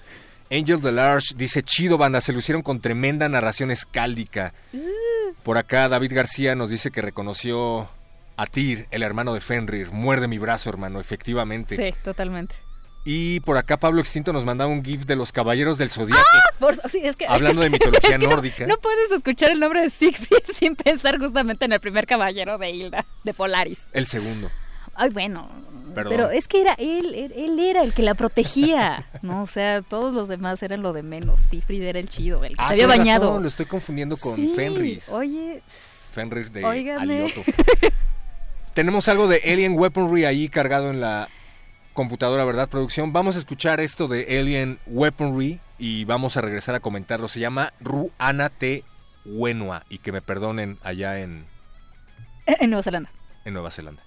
K: Angel Delarge dice, chido banda, se lucieron con tremenda narración escáldica. Por acá David García nos dice que reconoció a Tyr, el hermano de Fenrir. Muerde mi brazo, hermano, efectivamente.
P: Sí, totalmente.
K: Y por acá Pablo Extinto nos mandaba un gif de los caballeros del Zodíaco.
P: Por- sí, es que-
K: Hablando de
P: es que-
K: mitología
P: es que no-
K: nórdica.
P: No, puedes escuchar el nombre de Siegfried sin pensar justamente en el primer caballero de Hilda, de Polaris.
K: El segundo.
P: Ay, bueno.
K: Perdón.
P: Pero es que era él, él, él era el que la protegía, ¿no? O sea, todos los demás eran lo de menos. Siegfried era el chido, el que
K: Ah,
P: se había bañado.
K: razón, lo estoy confundiendo con
P: Sí,
K: Fenris.
P: Oye,
K: Fenris de. Alioto. Tenemos algo de Alien Weaponry ahí cargado en la computadora, ¿verdad, producción? Vamos a escuchar esto de Alien Weaponry y vamos a regresar a comentarlo. Se llama Ruana Te Wenua y que me perdonen allá en,
P: En Nueva Zelanda.
K: en Nueva Zelanda.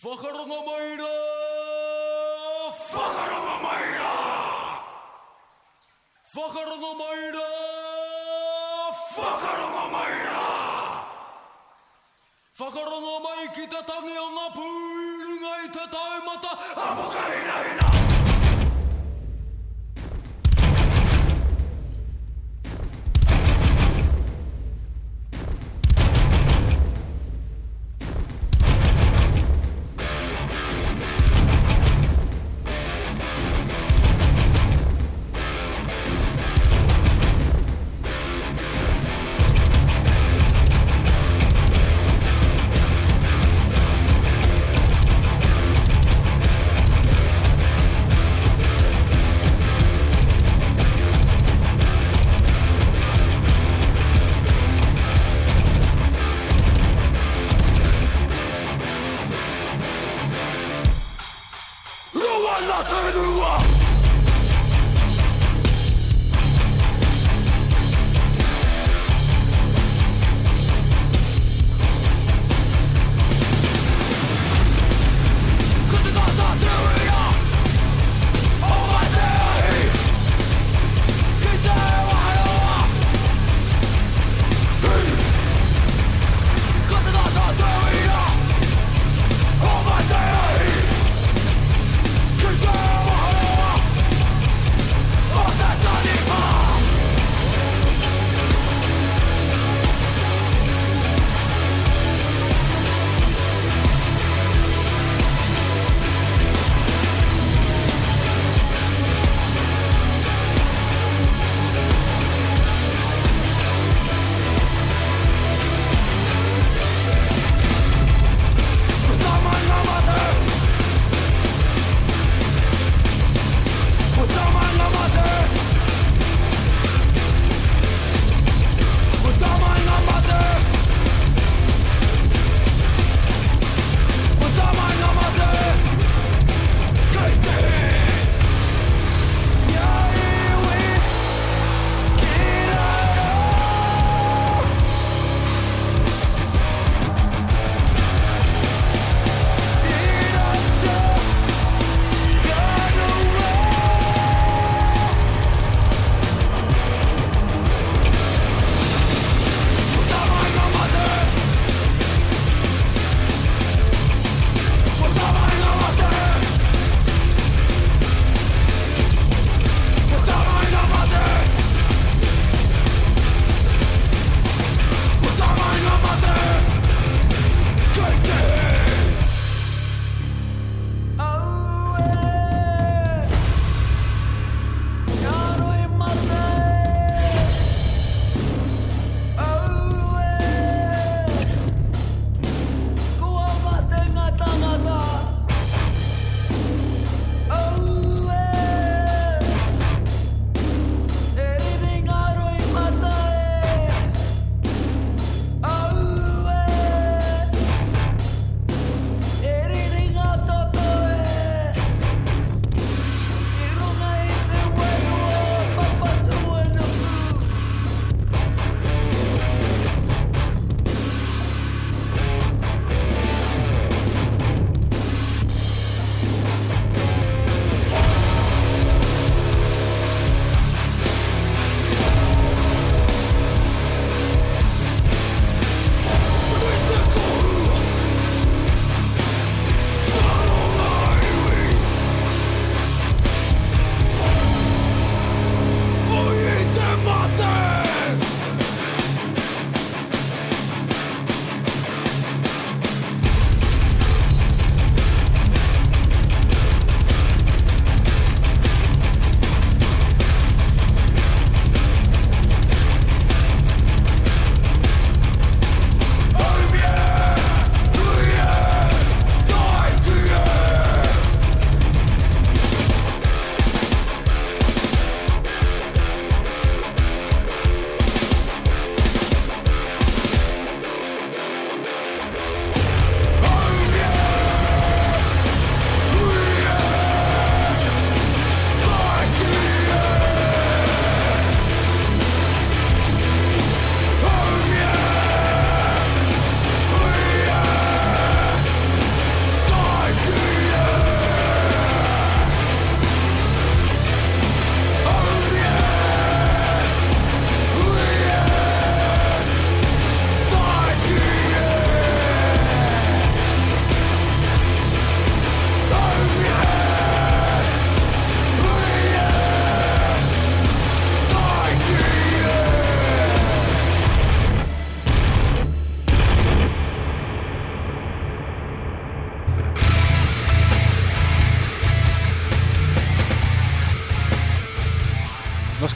S: Whakaronga mai rā! Whakaronga mai rā! Whakaronga mai rā! Whakaronga mai rā! Whakaronga mai ki te tangi o
K: ngā pūringa i te taumata, a mokai nei nā!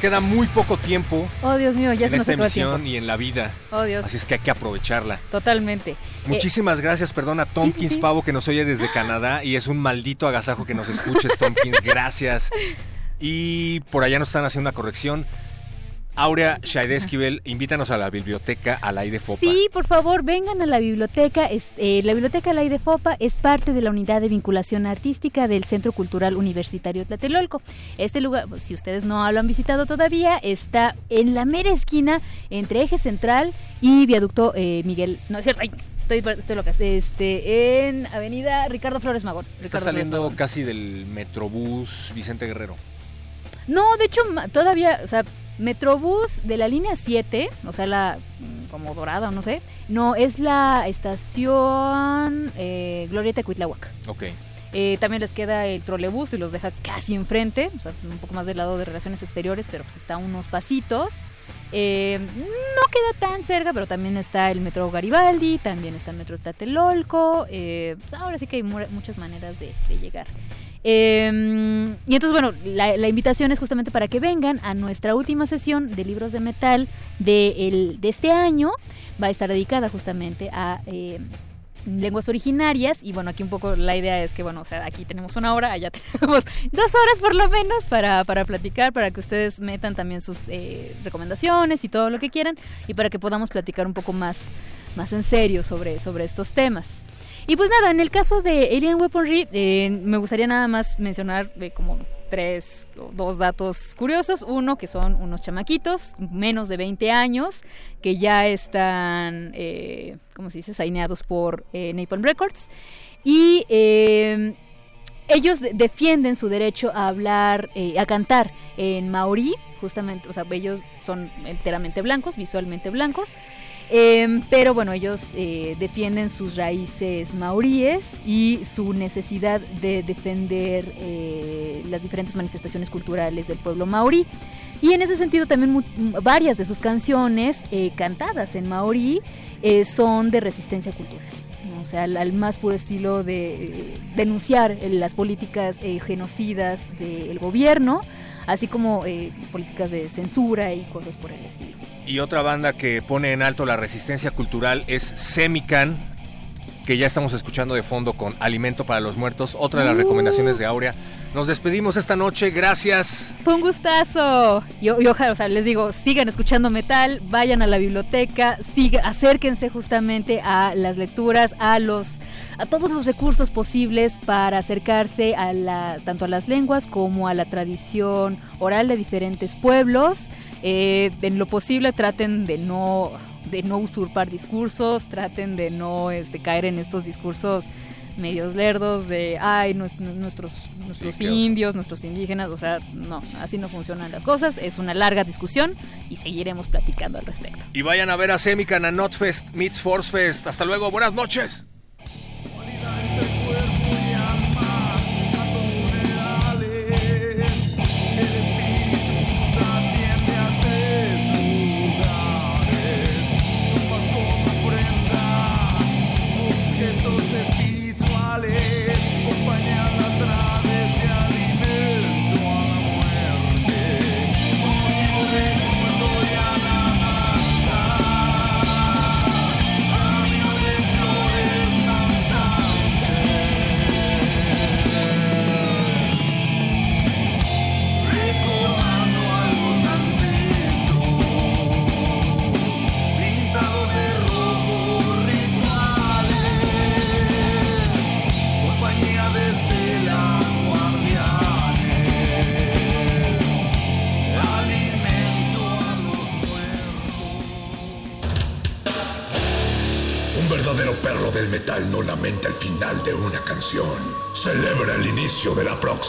K: Queda muy poco tiempo
P: Oh, Dios mío, ya
K: en
P: se
K: esta
P: tiempo.
K: emisión y en la vida.
P: Oh, Dios.
K: Así es que hay que aprovecharla.
P: Totalmente. Eh,
K: Muchísimas gracias, perdón a Tompkins
P: sí.
K: Pavo que nos oye desde Canadá y es un maldito agasajo que nos escuches, Tompkins. Gracias. Y por allá nos están haciendo una corrección. Aurea Shaidesquivel, invítanos a la biblioteca al aire Fopa.
P: Sí, por favor, vengan a la biblioteca. Es- eh, la biblioteca La de Fopa es parte de la unidad de vinculación artística del Centro Cultural Universitario Tlatelolco. Este lugar, pues, si ustedes no lo han visitado todavía, está en la mera esquina entre Eje Central y Viaducto eh, Miguel. No, es cierto, ay, estoy, estoy loca. Este, en Avenida Ricardo Flores Magón.
K: Está saliendo
P: Magón.
K: casi del Metrobús Vicente Guerrero.
P: No, de hecho, todavía, o sea, Metrobús de la línea 7, o sea, la mm, como dorada no sé, no, es la estación eh, Glorieta de Cuitláhuac.
K: Ok.
P: Eh, también les queda el trolebús y los deja casi enfrente, o sea, un poco más del lado de relaciones exteriores, pero pues está a unos pasitos. Eh, no queda tan cerca, pero también está el metro Garibaldi, también está el metro Tlatelolco. eh, pues ahora sí que hay mu- muchas maneras de, de llegar. Eh, y entonces, bueno, la, invitación es justamente para que vengan a nuestra última sesión de libros de metal de, el- de este año. Va a estar dedicada justamente a eh, lenguas originarias. Y bueno, aquí un poco la idea es que, bueno, o sea, aquí tenemos una hora, allá tenemos dos horas por lo menos para, para platicar, para que ustedes metan también sus eh, recomendaciones y todo lo que quieran. Y para que podamos platicar un poco más, más en serio sobre, sobre estos temas. Y pues nada, en el caso de Alien Weaponry, eh, me gustaría nada más mencionar eh, como tres o dos datos curiosos. Uno, que son unos chamaquitos, menos de 20 años, que ya están, eh, ¿cómo se dice?, saineados por eh, Napalm Records. Y eh, ellos de- defienden su derecho a hablar, eh, a cantar en maorí, justamente, o sea, ellos son enteramente blancos, visualmente blancos. Eh, pero bueno, ellos eh, defienden sus raíces maoríes y su necesidad de defender eh, las diferentes manifestaciones culturales del pueblo maorí. Y en ese sentido también varias de sus canciones eh, cantadas en maorí son de resistencia cultural. O sea, al, más puro estilo de denunciar las políticas genocidas del gobierno, así como políticas de censura y cosas por el estilo.
K: Y otra banda que pone en alto la resistencia cultural es Semican, que ya estamos escuchando de fondo con Alimento para los Muertos, otra de las
P: Uh.
K: recomendaciones de Aurea. Nos despedimos esta noche, gracias.
P: Fue un gustazo. Y, y ojalá, o sea, les digo, sigan escuchando metal, vayan a la biblioteca, siga, acérquense justamente a las lecturas, a los a todos los recursos posibles para acercarse a la, tanto a las lenguas como a la tradición oral de diferentes pueblos. Eh, en lo posible traten de no de no usurpar discursos, traten de no este, caer en estos discursos medios lerdos de ay nues- nuestros nuestros
K: Sí,
P: indios, nuestros indígenas, o sea, no, así no funcionan las cosas, es una larga discusión y seguiremos platicando al respecto.
K: Y vayan a ver a Semican a Notfest meets Force Fest. Hasta luego, buenas noches.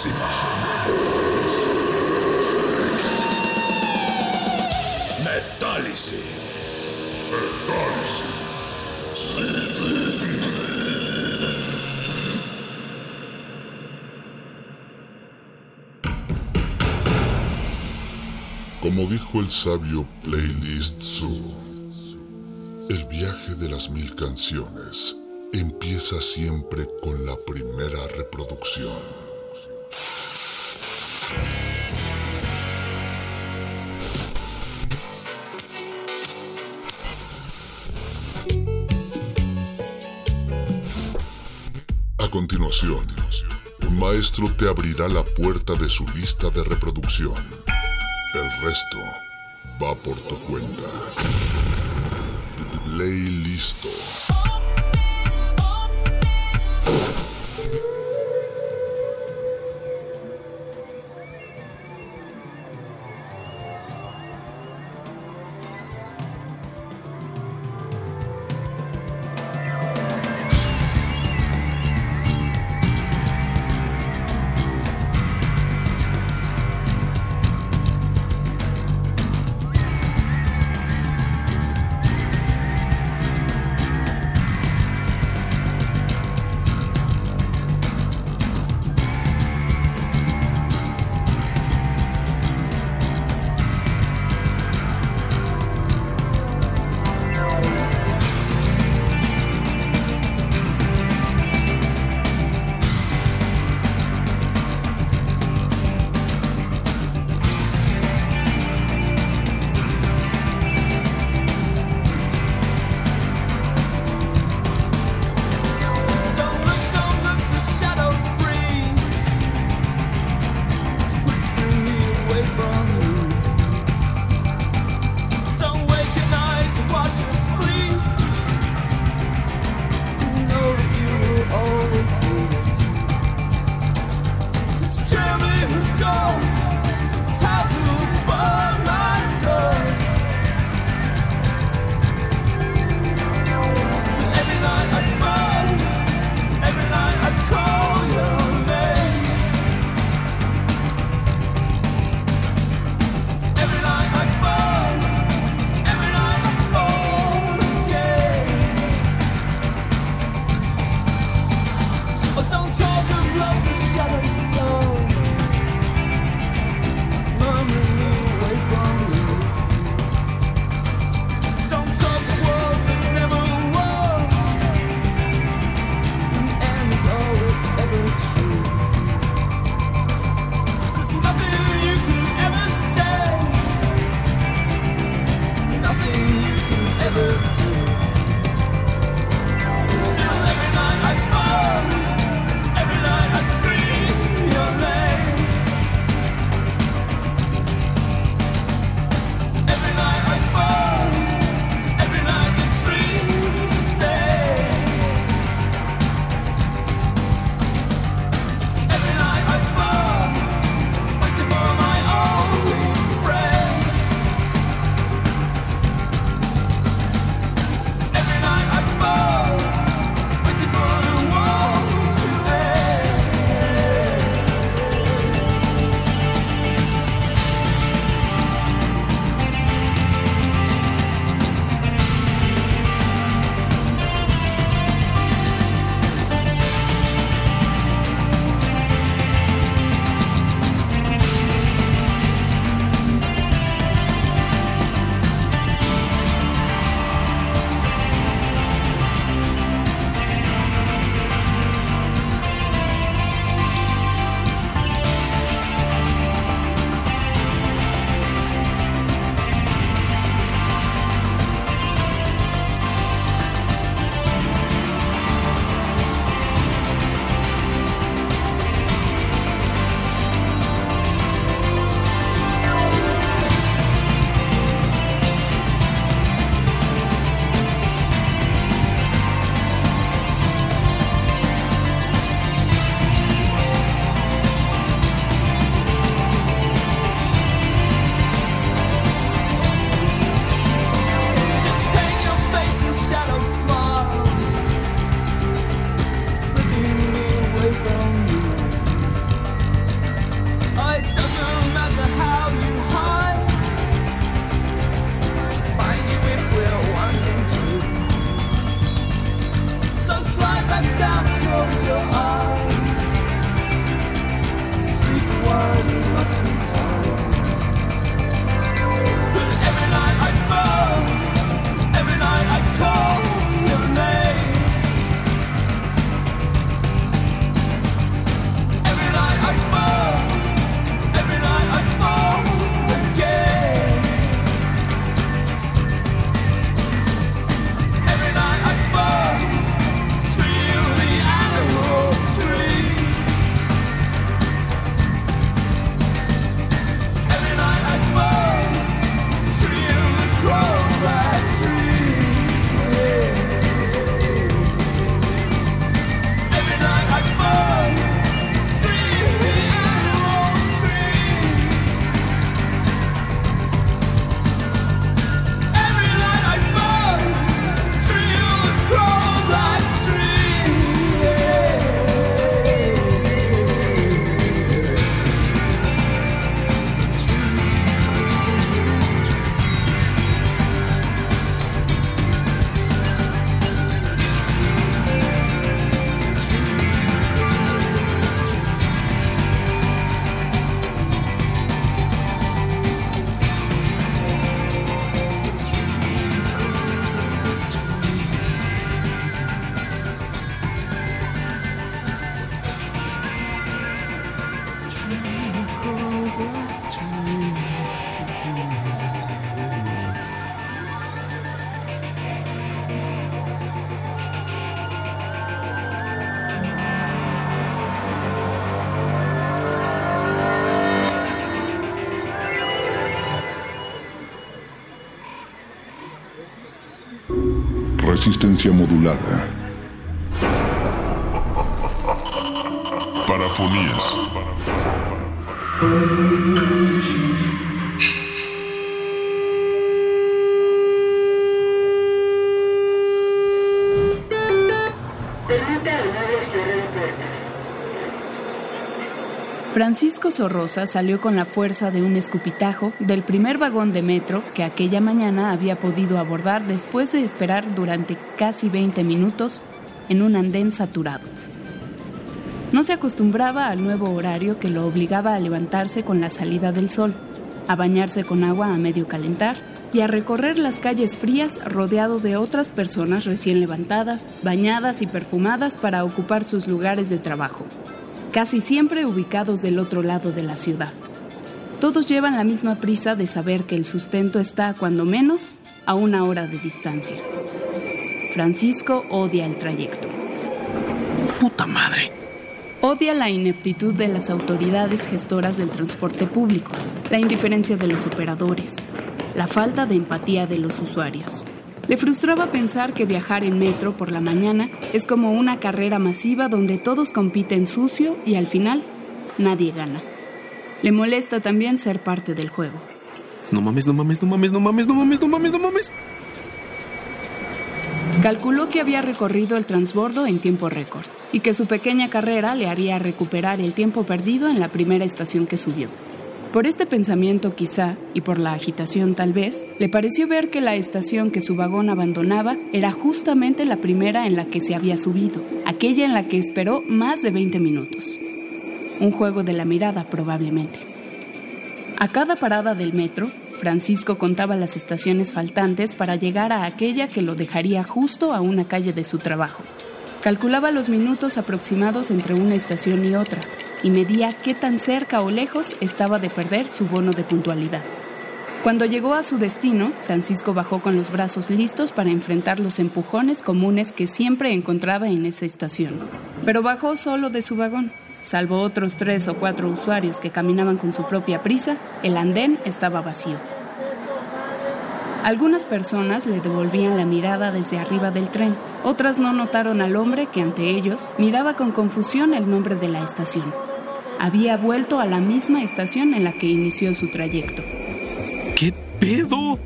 J: Próxima. Metálisis.
T: Como dijo el sabio Playlist Zoo, el viaje de las mil canciones empieza siempre con la primera reproducción. A continuación, un maestro te abrirá la puerta de su lista de reproducción. El resto va por tu cuenta. Play listo. Modulada.
H: Francisco salió con la fuerza de un escupitajo del primer vagón de metro que aquella mañana había podido abordar después de esperar durante casi 20 minutos en un andén saturado. No se acostumbraba al nuevo horario que lo obligaba a levantarse con la salida del sol, a bañarse con agua a medio calentar y a recorrer las calles frías rodeado de otras personas recién levantadas, bañadas y perfumadas para ocupar sus lugares de trabajo casi siempre ubicados del otro lado de la ciudad. Todos llevan la misma prisa de saber que el sustento está, cuando menos, a una hora de distancia. Francisco odia el trayecto.
A: ¡Puta madre!
H: Odia la ineptitud de las autoridades gestoras del transporte público, la indiferencia de los operadores, la falta de empatía de los usuarios. Le frustraba pensar que viajar en metro por la mañana es como una carrera masiva donde todos compiten sucio y al final nadie gana. Le molesta también ser parte del juego.
A: No mames, no mames, no mames, no mames, no mames, no mames, no mames.
H: Calculó que había recorrido el transbordo en tiempo récord y que su pequeña carrera le haría recuperar el tiempo perdido en la primera estación que subió. Por este pensamiento quizá, y por la agitación tal vez, le pareció ver que la estación que su vagón abandonaba era justamente la primera en la que se había subido, aquella en la que esperó más de 20 minutos. Un juego de la mirada probablemente. A cada parada del metro, Francisco contaba las estaciones faltantes para llegar a aquella que lo dejaría justo a una calle de su trabajo. Calculaba los minutos aproximados entre una estación y otra, y medía qué tan cerca o lejos estaba de perder su bono de puntualidad. Cuando llegó a su destino, Francisco bajó con los brazos listos para enfrentar los empujones comunes que siempre encontraba en esa estación. Pero bajó solo de su vagón. Salvo otros tres o cuatro usuarios que caminaban con su propia prisa, el andén estaba vacío. Algunas personas le devolvían la mirada desde arriba del tren, otras no notaron al hombre que ante ellos miraba con confusión el nombre de la estación había vuelto a la misma estación en la que inició su trayecto.
A: ¿Qué pedo?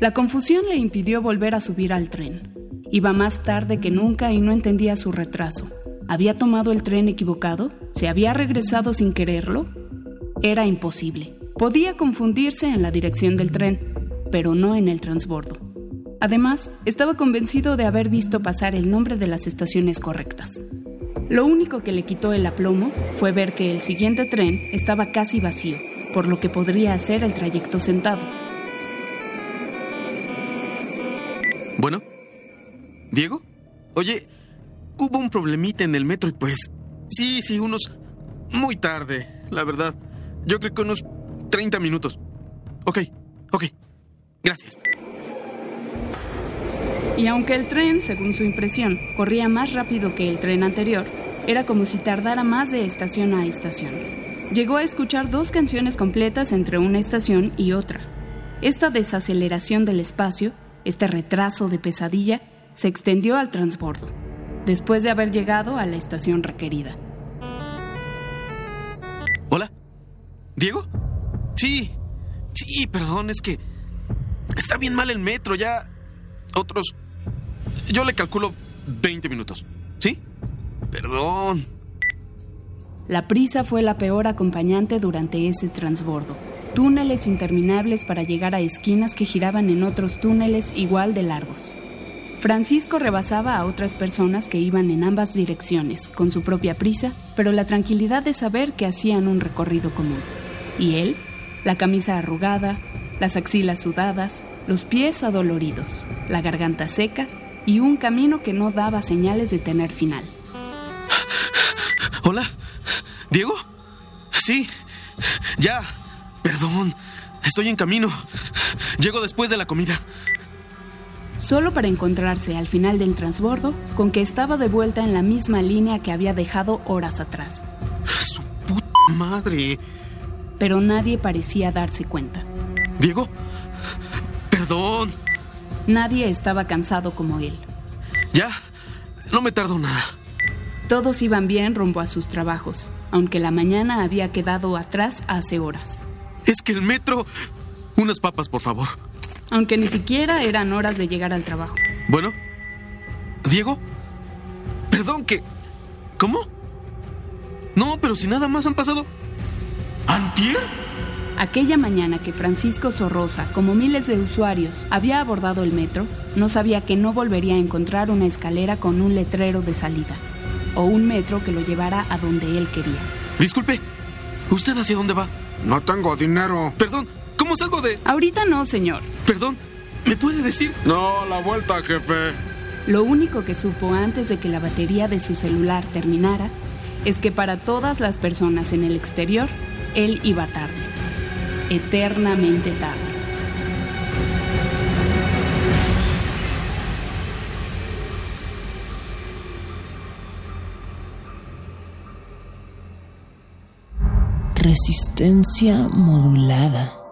H: La confusión le impidió volver a subir al tren. Iba más tarde que nunca y no entendía su retraso. ¿Había tomado el tren equivocado? ¿Se había regresado sin quererlo? Era imposible. Podía confundirse en la dirección del tren, pero no en el transbordo. Además, estaba convencido de haber visto pasar el nombre de las estaciones correctas. Lo único que le quitó el aplomo fue ver que el siguiente tren estaba casi vacío, por lo que podría hacer el trayecto sentado.
A: Bueno, ¿Diego? Oye, hubo un problemita en el metro y pues... Sí, sí, unos... Muy tarde, la verdad. Yo creo que unos 30 minutos. Ok, ok. Gracias.
H: Y aunque el tren, según su impresión, corría más rápido que el tren anterior, era como si tardara más de estación a estación. Llegó a escuchar dos canciones completas entre una estación y otra. Esta desaceleración del espacio, este retraso de pesadilla, se extendió al transbordo, después de haber llegado a la estación requerida.
A: Hola. ¿Diego? Sí. Sí, perdón, es que... Está bien mal el metro, ya... Otros yo le calculo 20 minutos. ¿Sí? Perdón.
H: La prisa fue la peor acompañante durante ese transbordo. Túneles interminables para llegar a esquinas que giraban en otros túneles igual de largos. Francisco rebasaba a otras personas que iban en ambas direcciones, con su propia prisa, pero la tranquilidad de saber que hacían un recorrido común. Y él, la camisa arrugada, las axilas sudadas, los pies adoloridos, la garganta seca y un camino que no daba señales de tener final.
A: ¿Hola? ¿Diego? Sí. Ya. Perdón. Estoy en camino. Llego después de la comida.
H: Solo para encontrarse al final del transbordo con que estaba de vuelta en la misma línea que había dejado horas atrás.
A: ¡Su puta madre!
H: Pero nadie parecía darse cuenta.
A: ¿Diego? Perdón.
H: Nadie estaba cansado como él.
A: Ya, no me tardo nada.
H: Todos iban bien rumbo a sus trabajos, aunque la mañana había quedado atrás hace horas.
A: Es que el metro... Unas papas, por favor.
H: Aunque ni siquiera eran horas de llegar al trabajo.
A: Bueno. Diego. Perdón que... ¿Cómo? No, pero si nada más han pasado... ¿Antier?
H: Aquella mañana que Francisco Sorrosa, como miles de usuarios, había abordado el metro, no sabía que no volvería a encontrar una escalera con un letrero de salida o un metro que lo llevara a donde él quería.
A: Disculpe, ¿usted hacia dónde va?
R: No tengo dinero.
A: Perdón, ¿cómo salgo de...?
H: Ahorita no, señor.
A: Perdón, ¿me puede decir?
R: No, la vuelta, jefe.
H: Lo único que supo antes de que la batería de su celular terminara es que para todas las personas en el exterior, él iba tarde. Eternamente tarde.
S: resistencia modulada.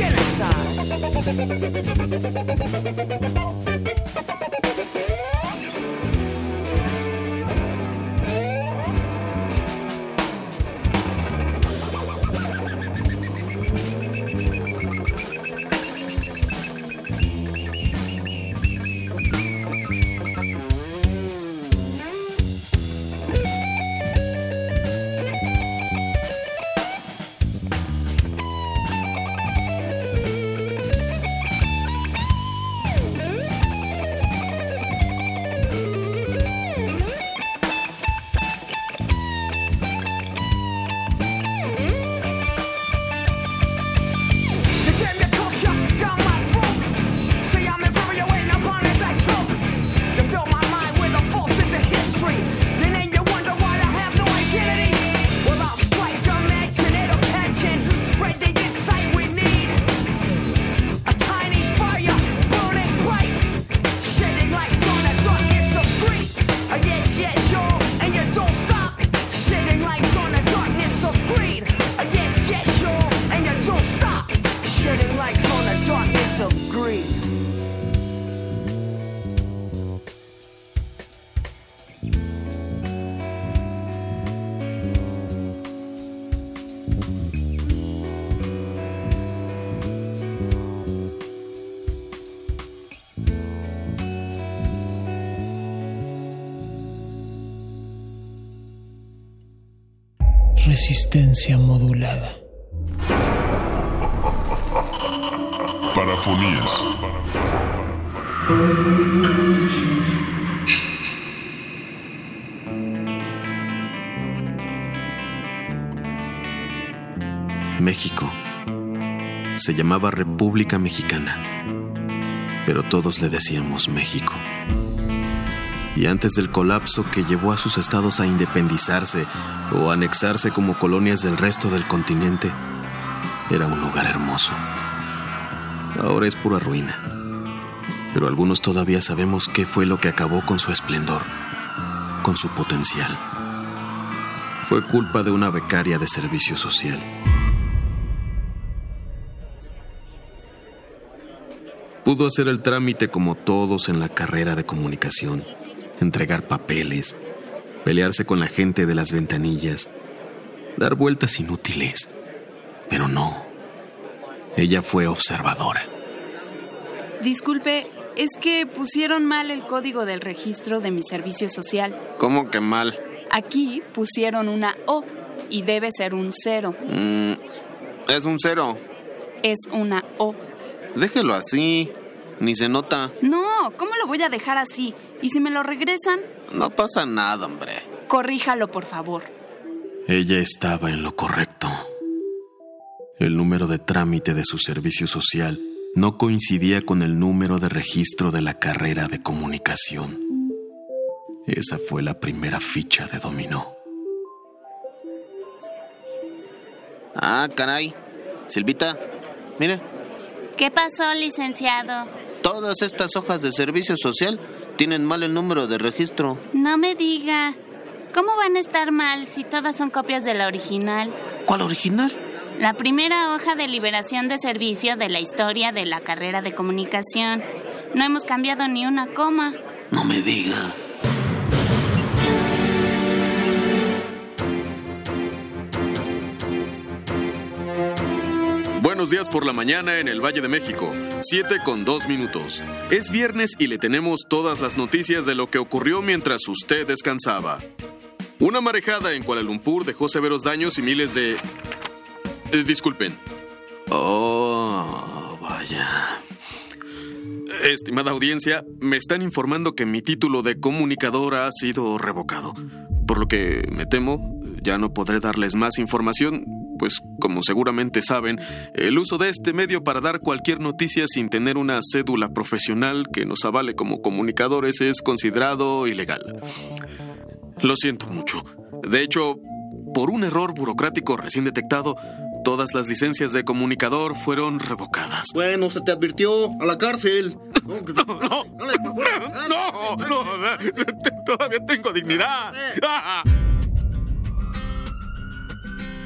L: genocide.
S: modulada.
T: Parafonías.
A: México. Se llamaba República Mexicana, pero todos le decíamos México. Y antes del colapso que llevó a sus estados a independizarse o anexarse como colonias del resto del continente, era un lugar hermoso. Ahora es pura ruina. Pero algunos todavía sabemos qué fue lo que acabó con su esplendor, con su potencial. Fue culpa de una becaria de servicio social. Pudo hacer el trámite como todos en la carrera de comunicación, entregar papeles, pelearse con la gente de las ventanillas, dar vueltas inútiles. Pero no, ella fue observadora.
H: Disculpe, es que pusieron mal el código del registro de mi servicio social.
R: ¿Cómo que mal?
H: Aquí pusieron una O y debe ser un cero.
R: Mm, es un cero.
H: Es una O.
R: Déjelo así. Ni se nota.
H: No, ¿cómo lo voy a dejar así? ¿Y si me lo regresan?
R: No pasa nada, hombre.
H: Corríjalo, por favor.
A: Ella estaba en lo correcto. El número de trámite de su servicio social no coincidía con el número de registro de la carrera de comunicación. Esa fue la primera ficha de dominó.
R: Ah, caray. Silvita, mire,
E: ¿Qué pasó, licenciado?
R: Todas estas hojas de servicio social tienen mal el número de registro.
E: No me diga. ¿Cómo van a estar mal si todas son copias de la original?
R: ¿Cuál original?
E: La primera hoja de liberación de servicio de la historia de la carrera de comunicación. No hemos cambiado ni una coma.
R: No me diga.
U: Días por la mañana en el Valle de México, 7 con 2 minutos. Es viernes y le tenemos todas las noticias de lo que ocurrió mientras usted descansaba. Una marejada en Kuala Lumpur dejó severos daños y miles de... Eh, disculpen.
A: Oh, vaya.
U: Estimada audiencia, me están informando que mi título de comunicador ha sido revocado. Por lo que me temo, ya no podré darles más información, pues como seguramente saben, el uso de este medio para dar cualquier noticia sin tener una cédula profesional que nos avale como comunicadores es considerado ilegal. Lo siento mucho. De hecho, por un error burocrático recién detectado, todas las licencias de comunicador fueron revocadas.
R: Bueno, se te advirtió a la cárcel.
U: No, no, no, todavía tengo dignidad.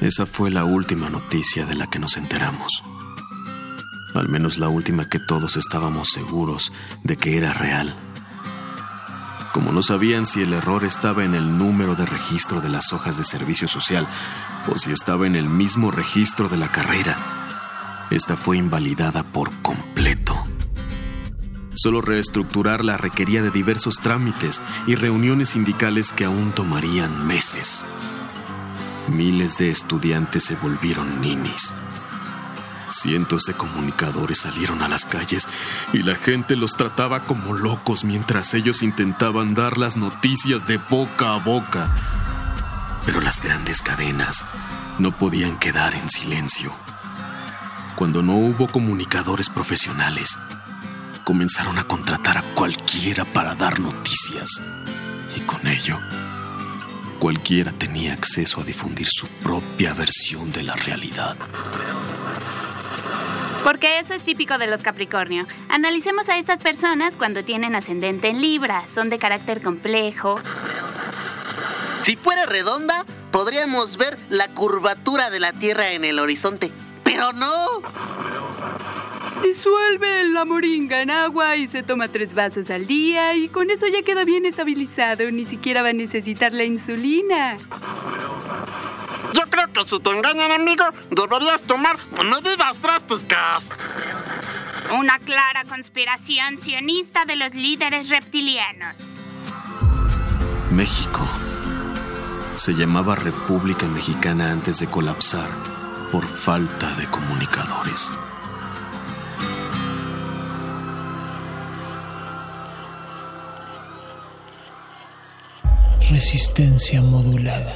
A: Esa fue la última noticia de la que nos enteramos. Al menos la última que todos estábamos seguros de que era real. Como no sabían si el error estaba en el número de registro de las hojas de servicio social o si estaba en el mismo registro de la carrera, esta fue invalidada por completo. Solo reestructurarla requería de diversos trámites y reuniones sindicales que aún tomarían meses. Miles de estudiantes se volvieron ninis. Cientos de comunicadores salieron a las calles y la gente los trataba como locos mientras ellos intentaban dar las noticias de boca a boca. Pero las grandes cadenas no podían quedar en silencio. Cuando no hubo comunicadores profesionales, comenzaron a contratar a cualquiera para dar noticias. Y con ello, cualquiera tenía acceso a difundir su propia versión de la realidad.
E: Porque eso es típico de los Capricornio. Analicemos a estas personas cuando tienen ascendente en Libra. Son de carácter complejo.
R: Si fuera redonda, podríamos ver la curvatura de la Tierra en el horizonte. Pero no.
H: Disuelve la moringa en agua y se toma tres vasos al día y con eso ya queda bien estabilizado. Ni siquiera va a necesitar la insulina.
R: Yo creo que si te engañan, amigo, deberías tomar medidas drásticas.
E: Una clara conspiración sionista de los líderes reptilianos.
A: México se llamaba República Mexicana antes de colapsar por falta de comunicadores.
S: Resistencia modulada.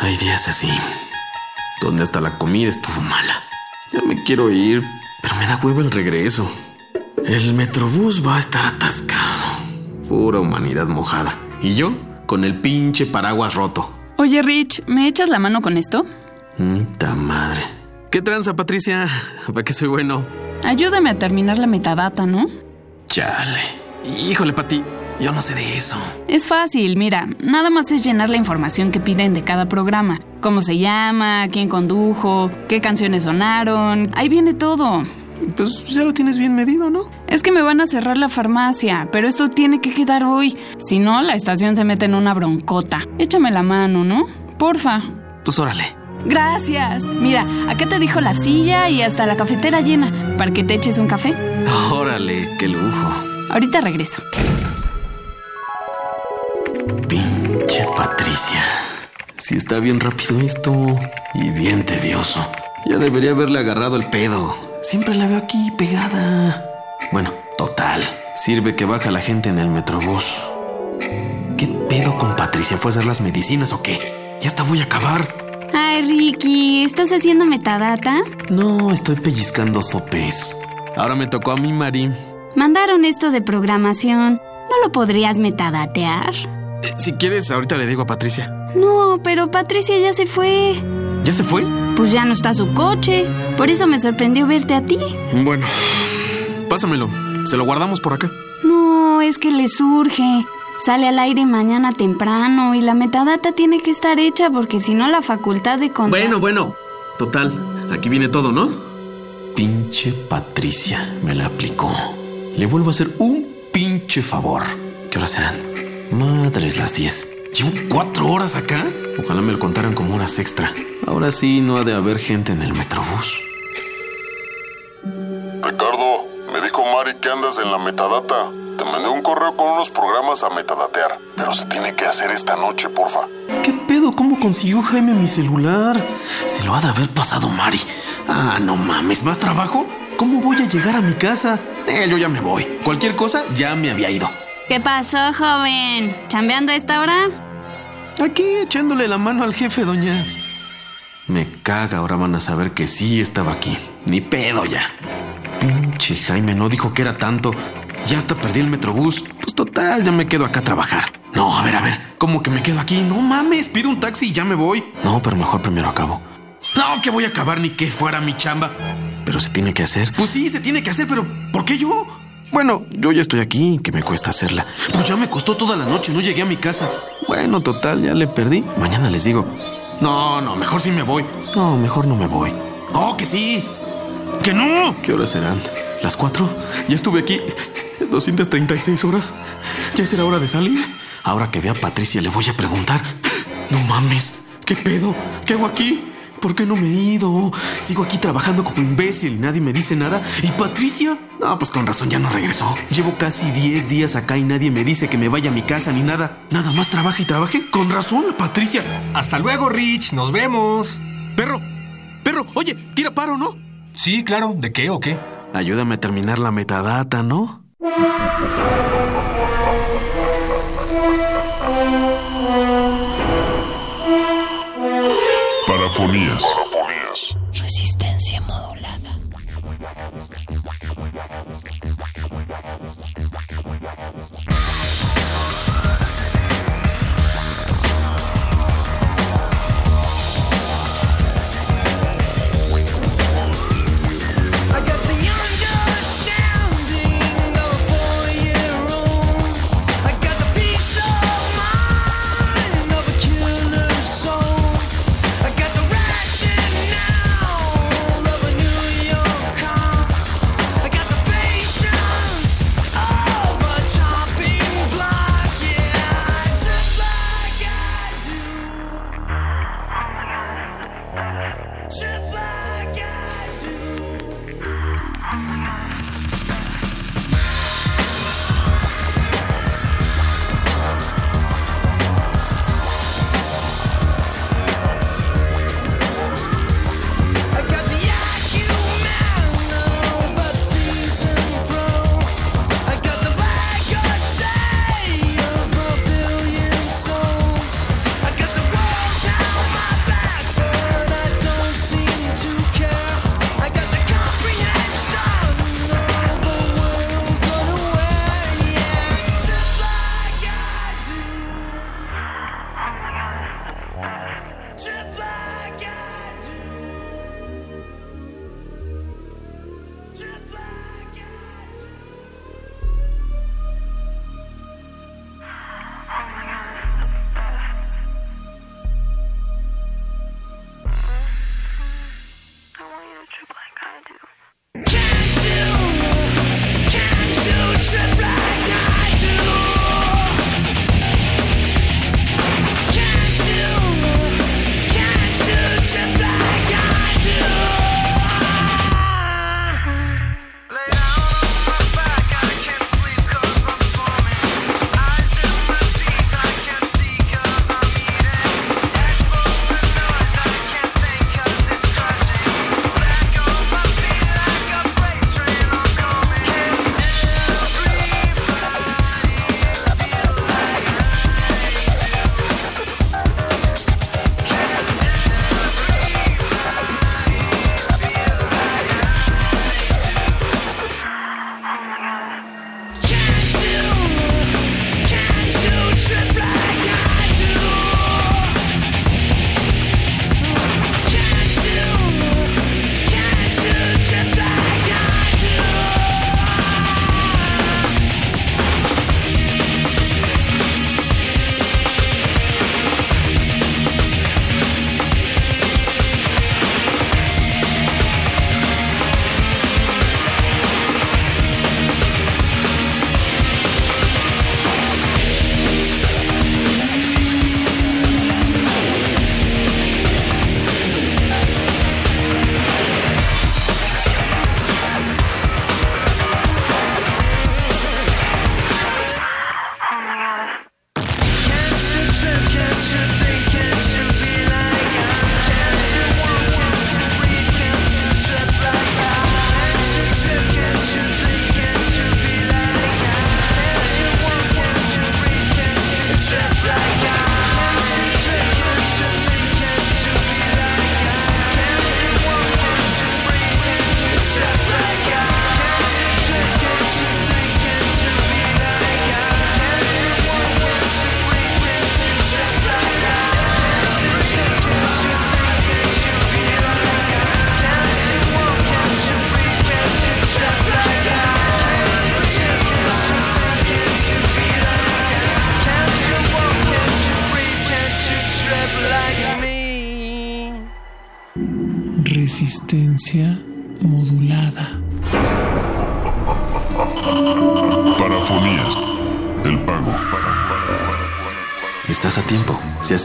A: Hay días así, donde hasta la comida estuvo mala. Ya me quiero ir, pero me da huevo el regreso. El metrobús va a estar atascado. Pura humanidad mojada. Y yo, con el pinche paraguas roto.
H: Oye, Rich, ¿me echas la mano con esto?
A: ¡Ta madre! ¿Qué tranza, Patricia? ¿Para qué soy bueno?
H: Ayúdame a terminar la metadata, ¿no?
A: Chale. Híjole, Pati, yo no sé de eso.
H: Es fácil, mira, nada más es llenar la información que piden de cada programa. Cómo se llama, quién condujo, qué canciones sonaron. Ahí viene todo.
A: Pues ya lo tienes bien medido, ¿no?
H: Es que me van a cerrar la farmacia, pero esto tiene que quedar hoy. Si no, la estación se mete en una broncota. Échame la mano, ¿no? Porfa.
A: Pues órale.
H: Gracias. Mira, acá te dijo la silla y hasta la cafetera llena, para que te eches un café.
A: Órale, qué lujo.
H: Ahorita regreso.
A: Pinche Patricia. Si está bien rápido esto y bien tedioso. Ya debería haberle agarrado el pedo. Siempre la veo aquí pegada. Bueno, total. Sirve que baja la gente en el metrobús. ¿Qué pedo con Patricia? ¿Fue a hacer las medicinas o qué? Ya hasta voy a acabar.
H: Ay, Ricky, ¿estás haciendo metadata?
A: No, estoy pellizcando sopes. Ahora me tocó a mí, Mari.
H: Mandaron esto de programación. ¿No lo podrías metadatear?
V: Eh, si quieres, ahorita le digo a Patricia.
H: No, pero Patricia ya se fue.
V: ¿Ya se fue?
H: Pues ya no está su coche. Por eso me sorprendió verte a ti.
V: Bueno, pásamelo. Se lo guardamos por acá.
H: No, es que le surge. Sale al aire mañana temprano y la metadata tiene que estar hecha porque si no la facultad de contar...
V: Bueno, bueno. Total, aquí viene todo, ¿no?
A: Pinche Patricia me la aplicó. Le vuelvo a hacer un pinche favor. ¿Qué horas serán? Madres las 10. Llevo cuatro horas acá. Ojalá me lo contaran como horas extra. Ahora sí no ha de haber gente en el metrobús.
G: Ricardo, me dijo Mari que andas en la metadata. Te mandé un correo con unos programas a metadatear, pero se tiene que hacer esta noche, porfa.
A: ¿Qué pedo? ¿Cómo consiguió Jaime mi celular? Se lo ha de haber pasado Mari. Ah, no mames, ¿más trabajo? ¿Cómo voy a llegar a mi casa? Eh, yo ya me voy. Cualquier cosa ya me había ido.
H: ¿Qué pasó, joven? ¿Chambeando a esta hora?
A: Aquí echándole la mano al jefe, doña. Me caga, ahora van a saber que sí estaba aquí. Ni pedo ya. Pinche Jaime no dijo que era tanto. Ya hasta perdí el metrobús. Pues total, ya me quedo acá a trabajar. No, a ver, a ver. ¿Cómo que me quedo aquí? No mames, pido un taxi y ya me voy. No, pero mejor primero acabo. No, que voy a acabar ni que fuera mi chamba. Pero se tiene que hacer. Pues sí, se tiene que hacer, pero ¿por qué yo? Bueno, yo ya estoy aquí, que me cuesta hacerla. Pues ya me costó toda la noche, no llegué a mi casa. Bueno, total, ya le perdí. Mañana les digo. No, no, mejor sí me voy. No, mejor no me voy. Oh, que sí. Que no. ¿Qué horas serán? ¿Las cuatro? Ya estuve aquí 236 horas. ¿Ya será hora de salir? Ahora que vea a Patricia le voy a preguntar. No mames, ¿qué pedo? ¿Qué hago aquí? ¿Por qué no me he ido? Sigo aquí trabajando como imbécil y nadie me dice nada. ¿Y Patricia? No, pues con razón ya no regresó. Llevo casi 10 días acá y nadie me dice que me vaya a mi casa ni nada. Nada más trabaja y trabaje. Con razón, Patricia.
B: Hasta luego, Rich. Nos vemos.
V: Perro, perro, oye, tira paro, ¿no?
B: Sí, claro. ¿De qué o qué?
A: Ayúdame a terminar la metadata, ¿no?
G: Parafonías.
S: Resistencia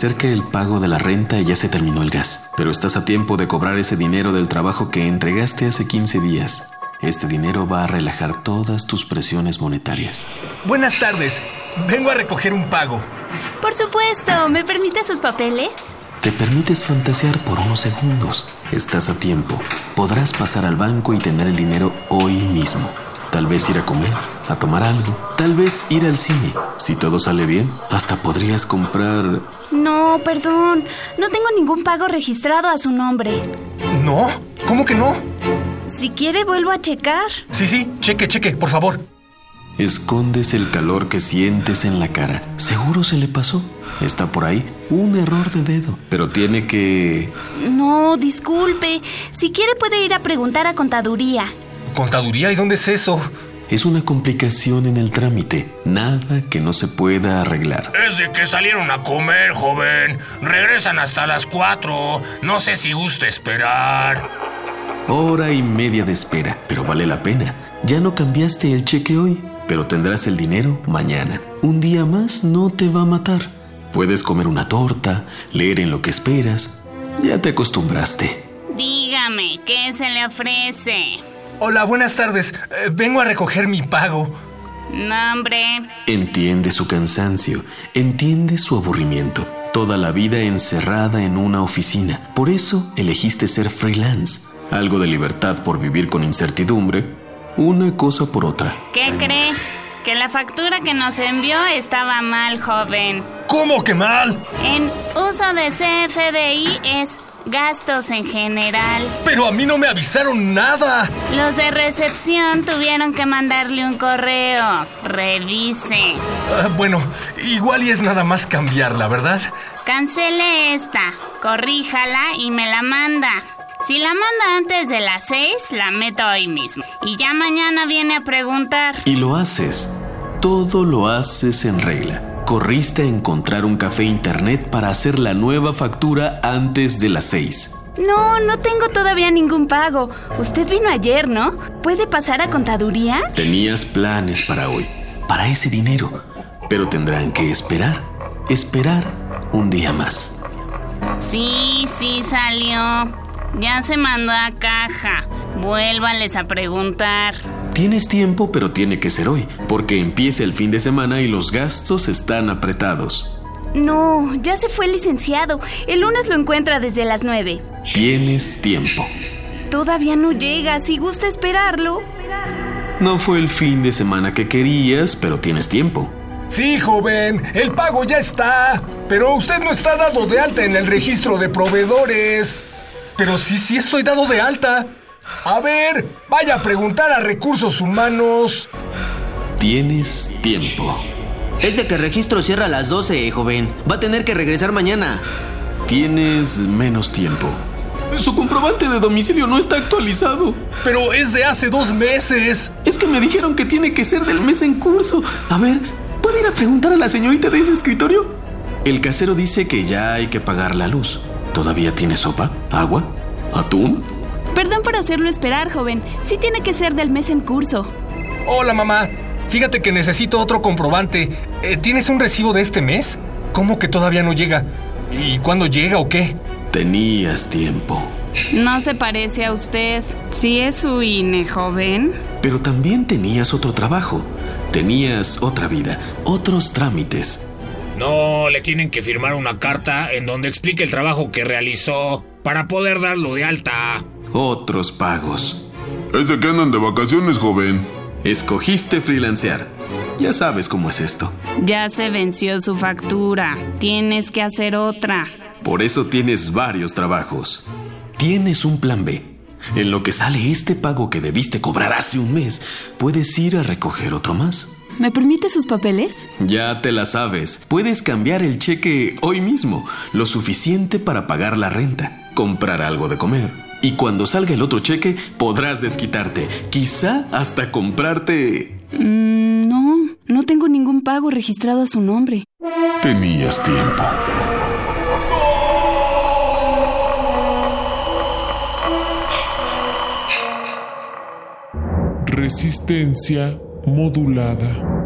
A: acerca el pago de la renta y ya se terminó el gas. Pero estás a tiempo de cobrar ese dinero del trabajo que entregaste hace 15 días. Este dinero va a relajar todas tus presiones monetarias.
B: Buenas tardes. Vengo a recoger un pago.
E: Por supuesto, ¿me permite sus papeles?
A: Te permites fantasear por unos segundos. Estás a tiempo. Podrás pasar al banco y tener el dinero hoy mismo. Tal vez ir a comer, a tomar algo, tal vez ir al cine. Si todo sale bien, hasta podrías comprar...
E: No, perdón. No tengo ningún pago registrado a su nombre.
B: ¿No? ¿Cómo que no?
E: Si quiere, vuelvo a checar.
B: Sí, sí, cheque, cheque, por favor.
A: Escondes el calor que sientes en la cara. Seguro se le pasó. Está por ahí un error de dedo, pero tiene que...
E: No, disculpe. Si quiere, puede ir a preguntar a contaduría.
B: ¿Contaduría? ¿Y dónde es eso?
A: Es una complicación en el trámite. Nada que no se pueda arreglar.
D: Es de que salieron a comer, joven. Regresan hasta las cuatro. No sé si gusta esperar.
A: Hora y media de espera, pero vale la pena. Ya no cambiaste el cheque hoy, pero tendrás el dinero mañana. Un día más no te va a matar. Puedes comer una torta, leer en lo que esperas. Ya te acostumbraste.
E: Dígame, ¿qué se le ofrece?
B: Hola, buenas tardes. Eh, vengo a recoger mi pago.
E: Nombre.
A: Entiende su cansancio, entiende su aburrimiento. Toda la vida encerrada en una oficina. Por eso elegiste ser freelance. Algo de libertad por vivir con incertidumbre. Una cosa por otra.
E: ¿Qué cree? Que la factura que nos envió estaba mal, joven.
B: ¿Cómo que mal?
E: En uso de CFDI es gastos en general.
B: Pero a mí no me avisaron nada.
E: Los de recepción tuvieron que mandarle un correo. Revise.
B: Ah, bueno, igual y es nada más cambiarla, ¿verdad?
E: Cancele esta, corríjala y me la manda. Si la manda antes de las seis, la meto hoy mismo. Y ya mañana viene a preguntar.
A: Y lo haces. Todo lo haces en regla. Corriste a encontrar un café internet para hacer la nueva factura antes de las seis.
E: No, no tengo todavía ningún pago. Usted vino ayer, ¿no? ¿Puede pasar a contaduría?
A: Tenías planes para hoy, para ese dinero, pero tendrán que esperar, esperar un día más.
E: Sí, sí salió. Ya se mandó a caja. Vuélvales a preguntar.
A: Tienes tiempo, pero tiene que ser hoy, porque empieza el fin de semana y los gastos están apretados.
E: No, ya se fue el licenciado. El lunes lo encuentra desde las nueve.
A: Tienes tiempo.
E: Todavía no llega. Si gusta esperarlo.
A: No fue el fin de semana que querías, pero tienes tiempo.
B: Sí, joven, el pago ya está. Pero usted no está dado de alta en el registro de proveedores. Pero sí, sí estoy dado de alta. A ver, vaya a preguntar a recursos humanos.
A: Tienes tiempo.
F: Es de que el registro cierra a las 12, joven. Va a tener que regresar mañana.
A: Tienes menos tiempo. Su comprobante de domicilio no está actualizado.
B: Pero es de hace dos meses.
A: Es que me dijeron que tiene que ser del mes en curso. A ver, ¿puede ir a preguntar a la señorita de ese escritorio? El casero dice que ya hay que pagar la luz. ¿Todavía tiene sopa? ¿Agua? ¿Atún?
H: Perdón por hacerlo esperar, joven. Sí tiene que ser del mes en curso.
B: Hola, mamá. Fíjate que necesito otro comprobante. Eh, ¿Tienes un recibo de este mes? ¿Cómo que todavía no llega? ¿Y cuándo llega o qué?
A: Tenías tiempo.
H: No se parece a usted. Sí es su INE, joven.
A: Pero también tenías otro trabajo. Tenías otra vida, otros trámites.
D: No, le tienen que firmar una carta en donde explique el trabajo que realizó para poder darlo de alta.
A: Otros pagos.
T: Es de que andan de vacaciones, joven.
A: Escogiste freelancear. Ya sabes cómo es esto.
H: Ya se venció su factura. Tienes que hacer otra.
A: Por eso tienes varios trabajos. Tienes un plan B. En lo que sale este pago que debiste cobrar hace un mes, puedes ir a recoger otro más.
H: ¿Me permite sus papeles?
A: Ya te la sabes. Puedes cambiar el cheque hoy mismo, lo suficiente para pagar la renta, comprar algo de comer. Y cuando salga el otro cheque, podrás desquitarte. Quizá hasta comprarte...
H: Mm, no, no tengo ningún pago registrado a su nombre.
T: Tenías tiempo.
S: Resistencia modulada.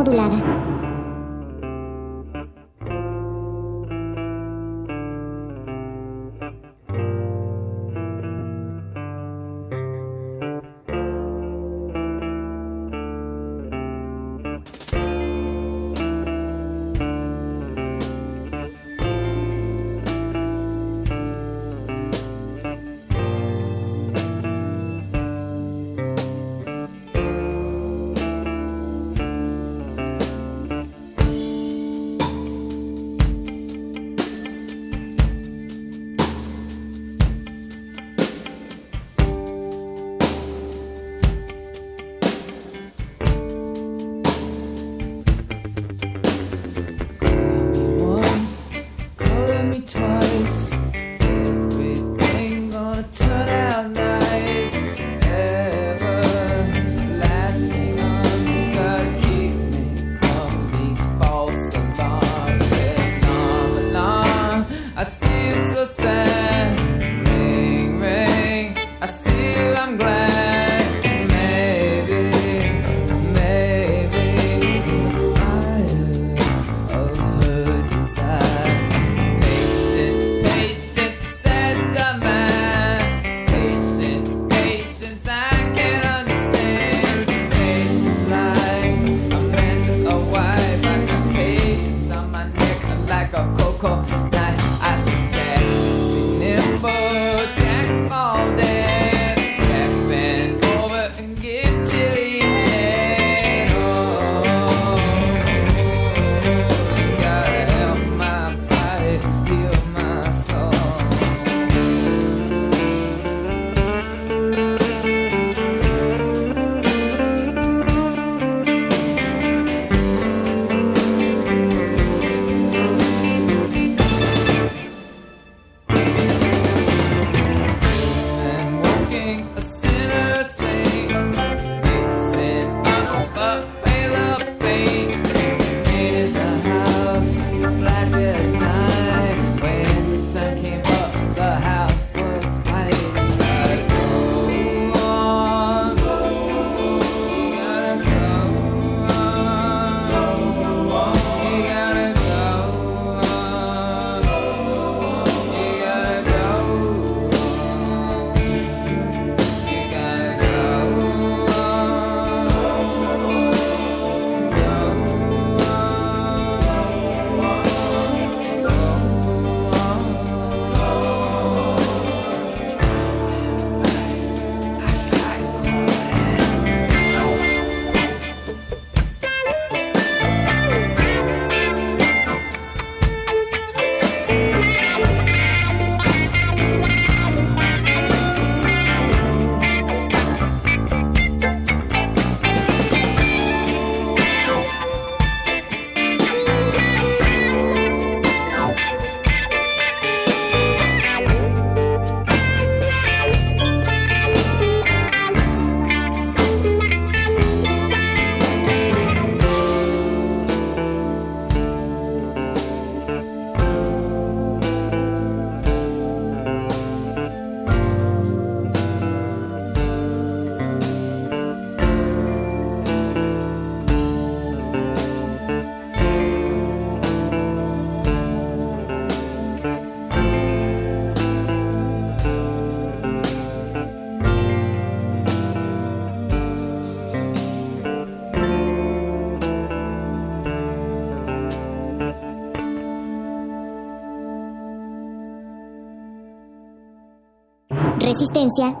W: Modulada.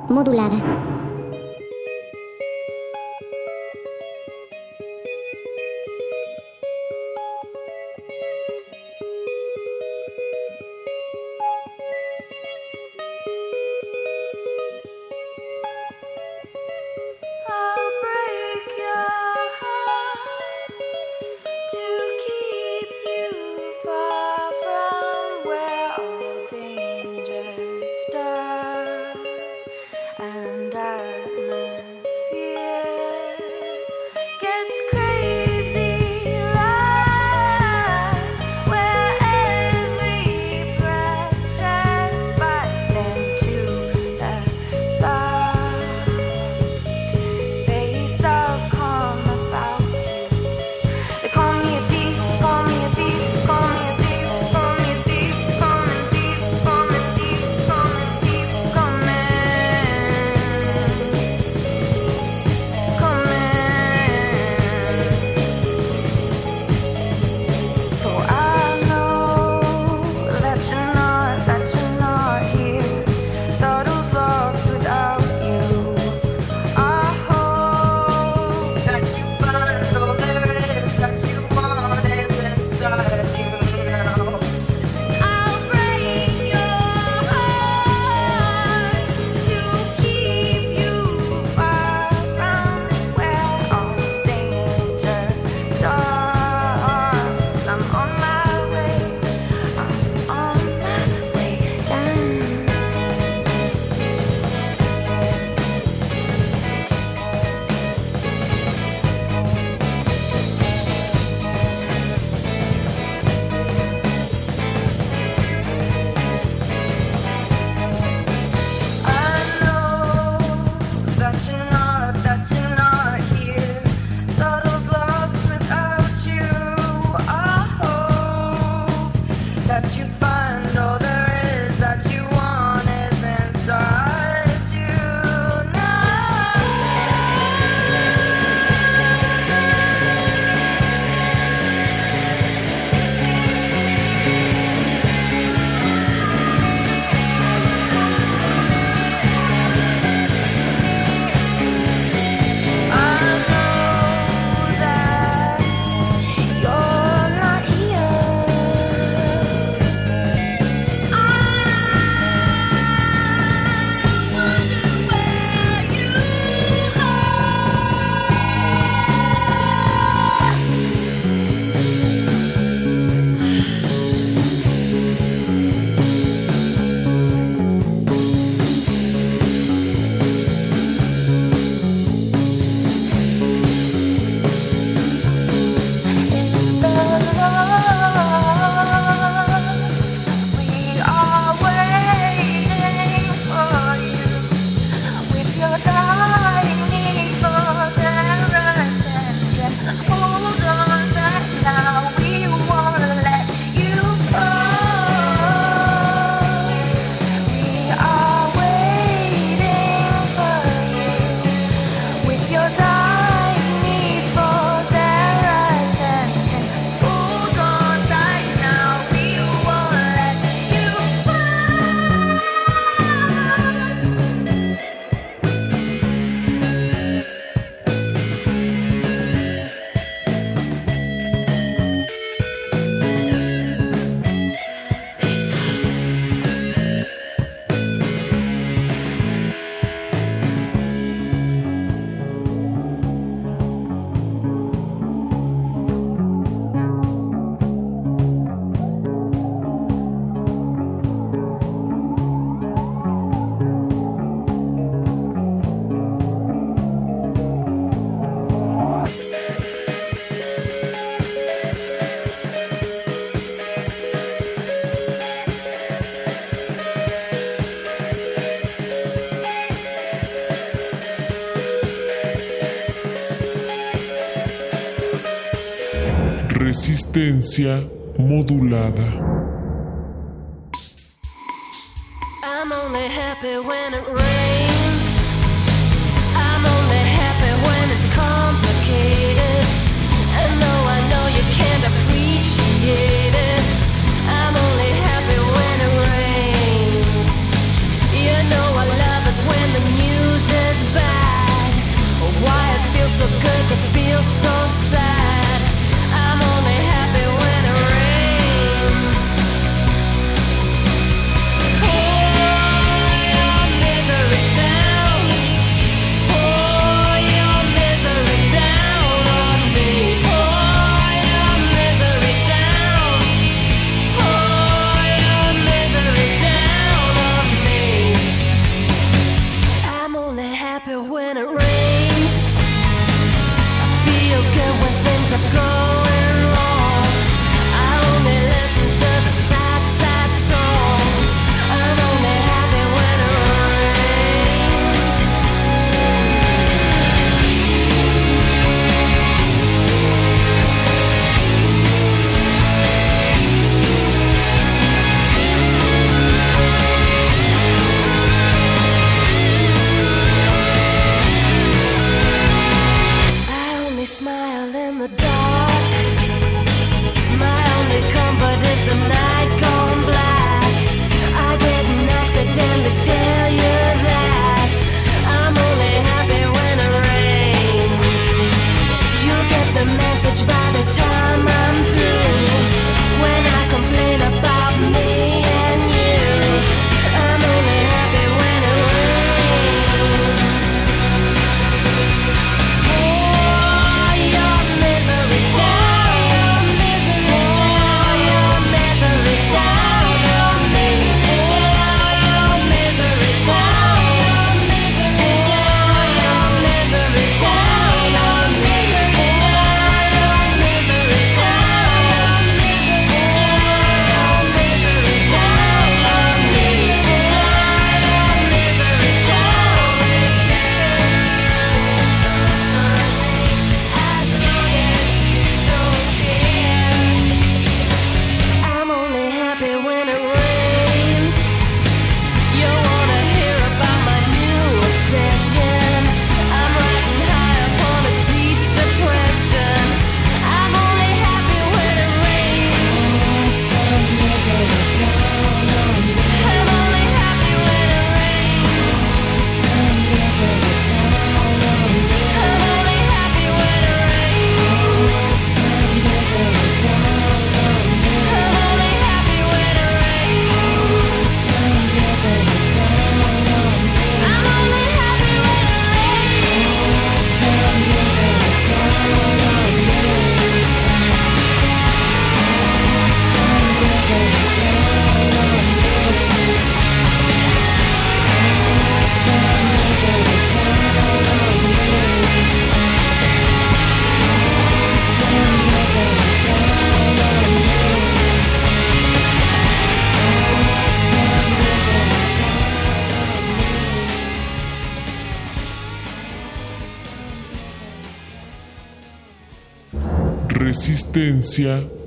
X: Modulada. Resistencia modulada.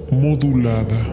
J: Modulada.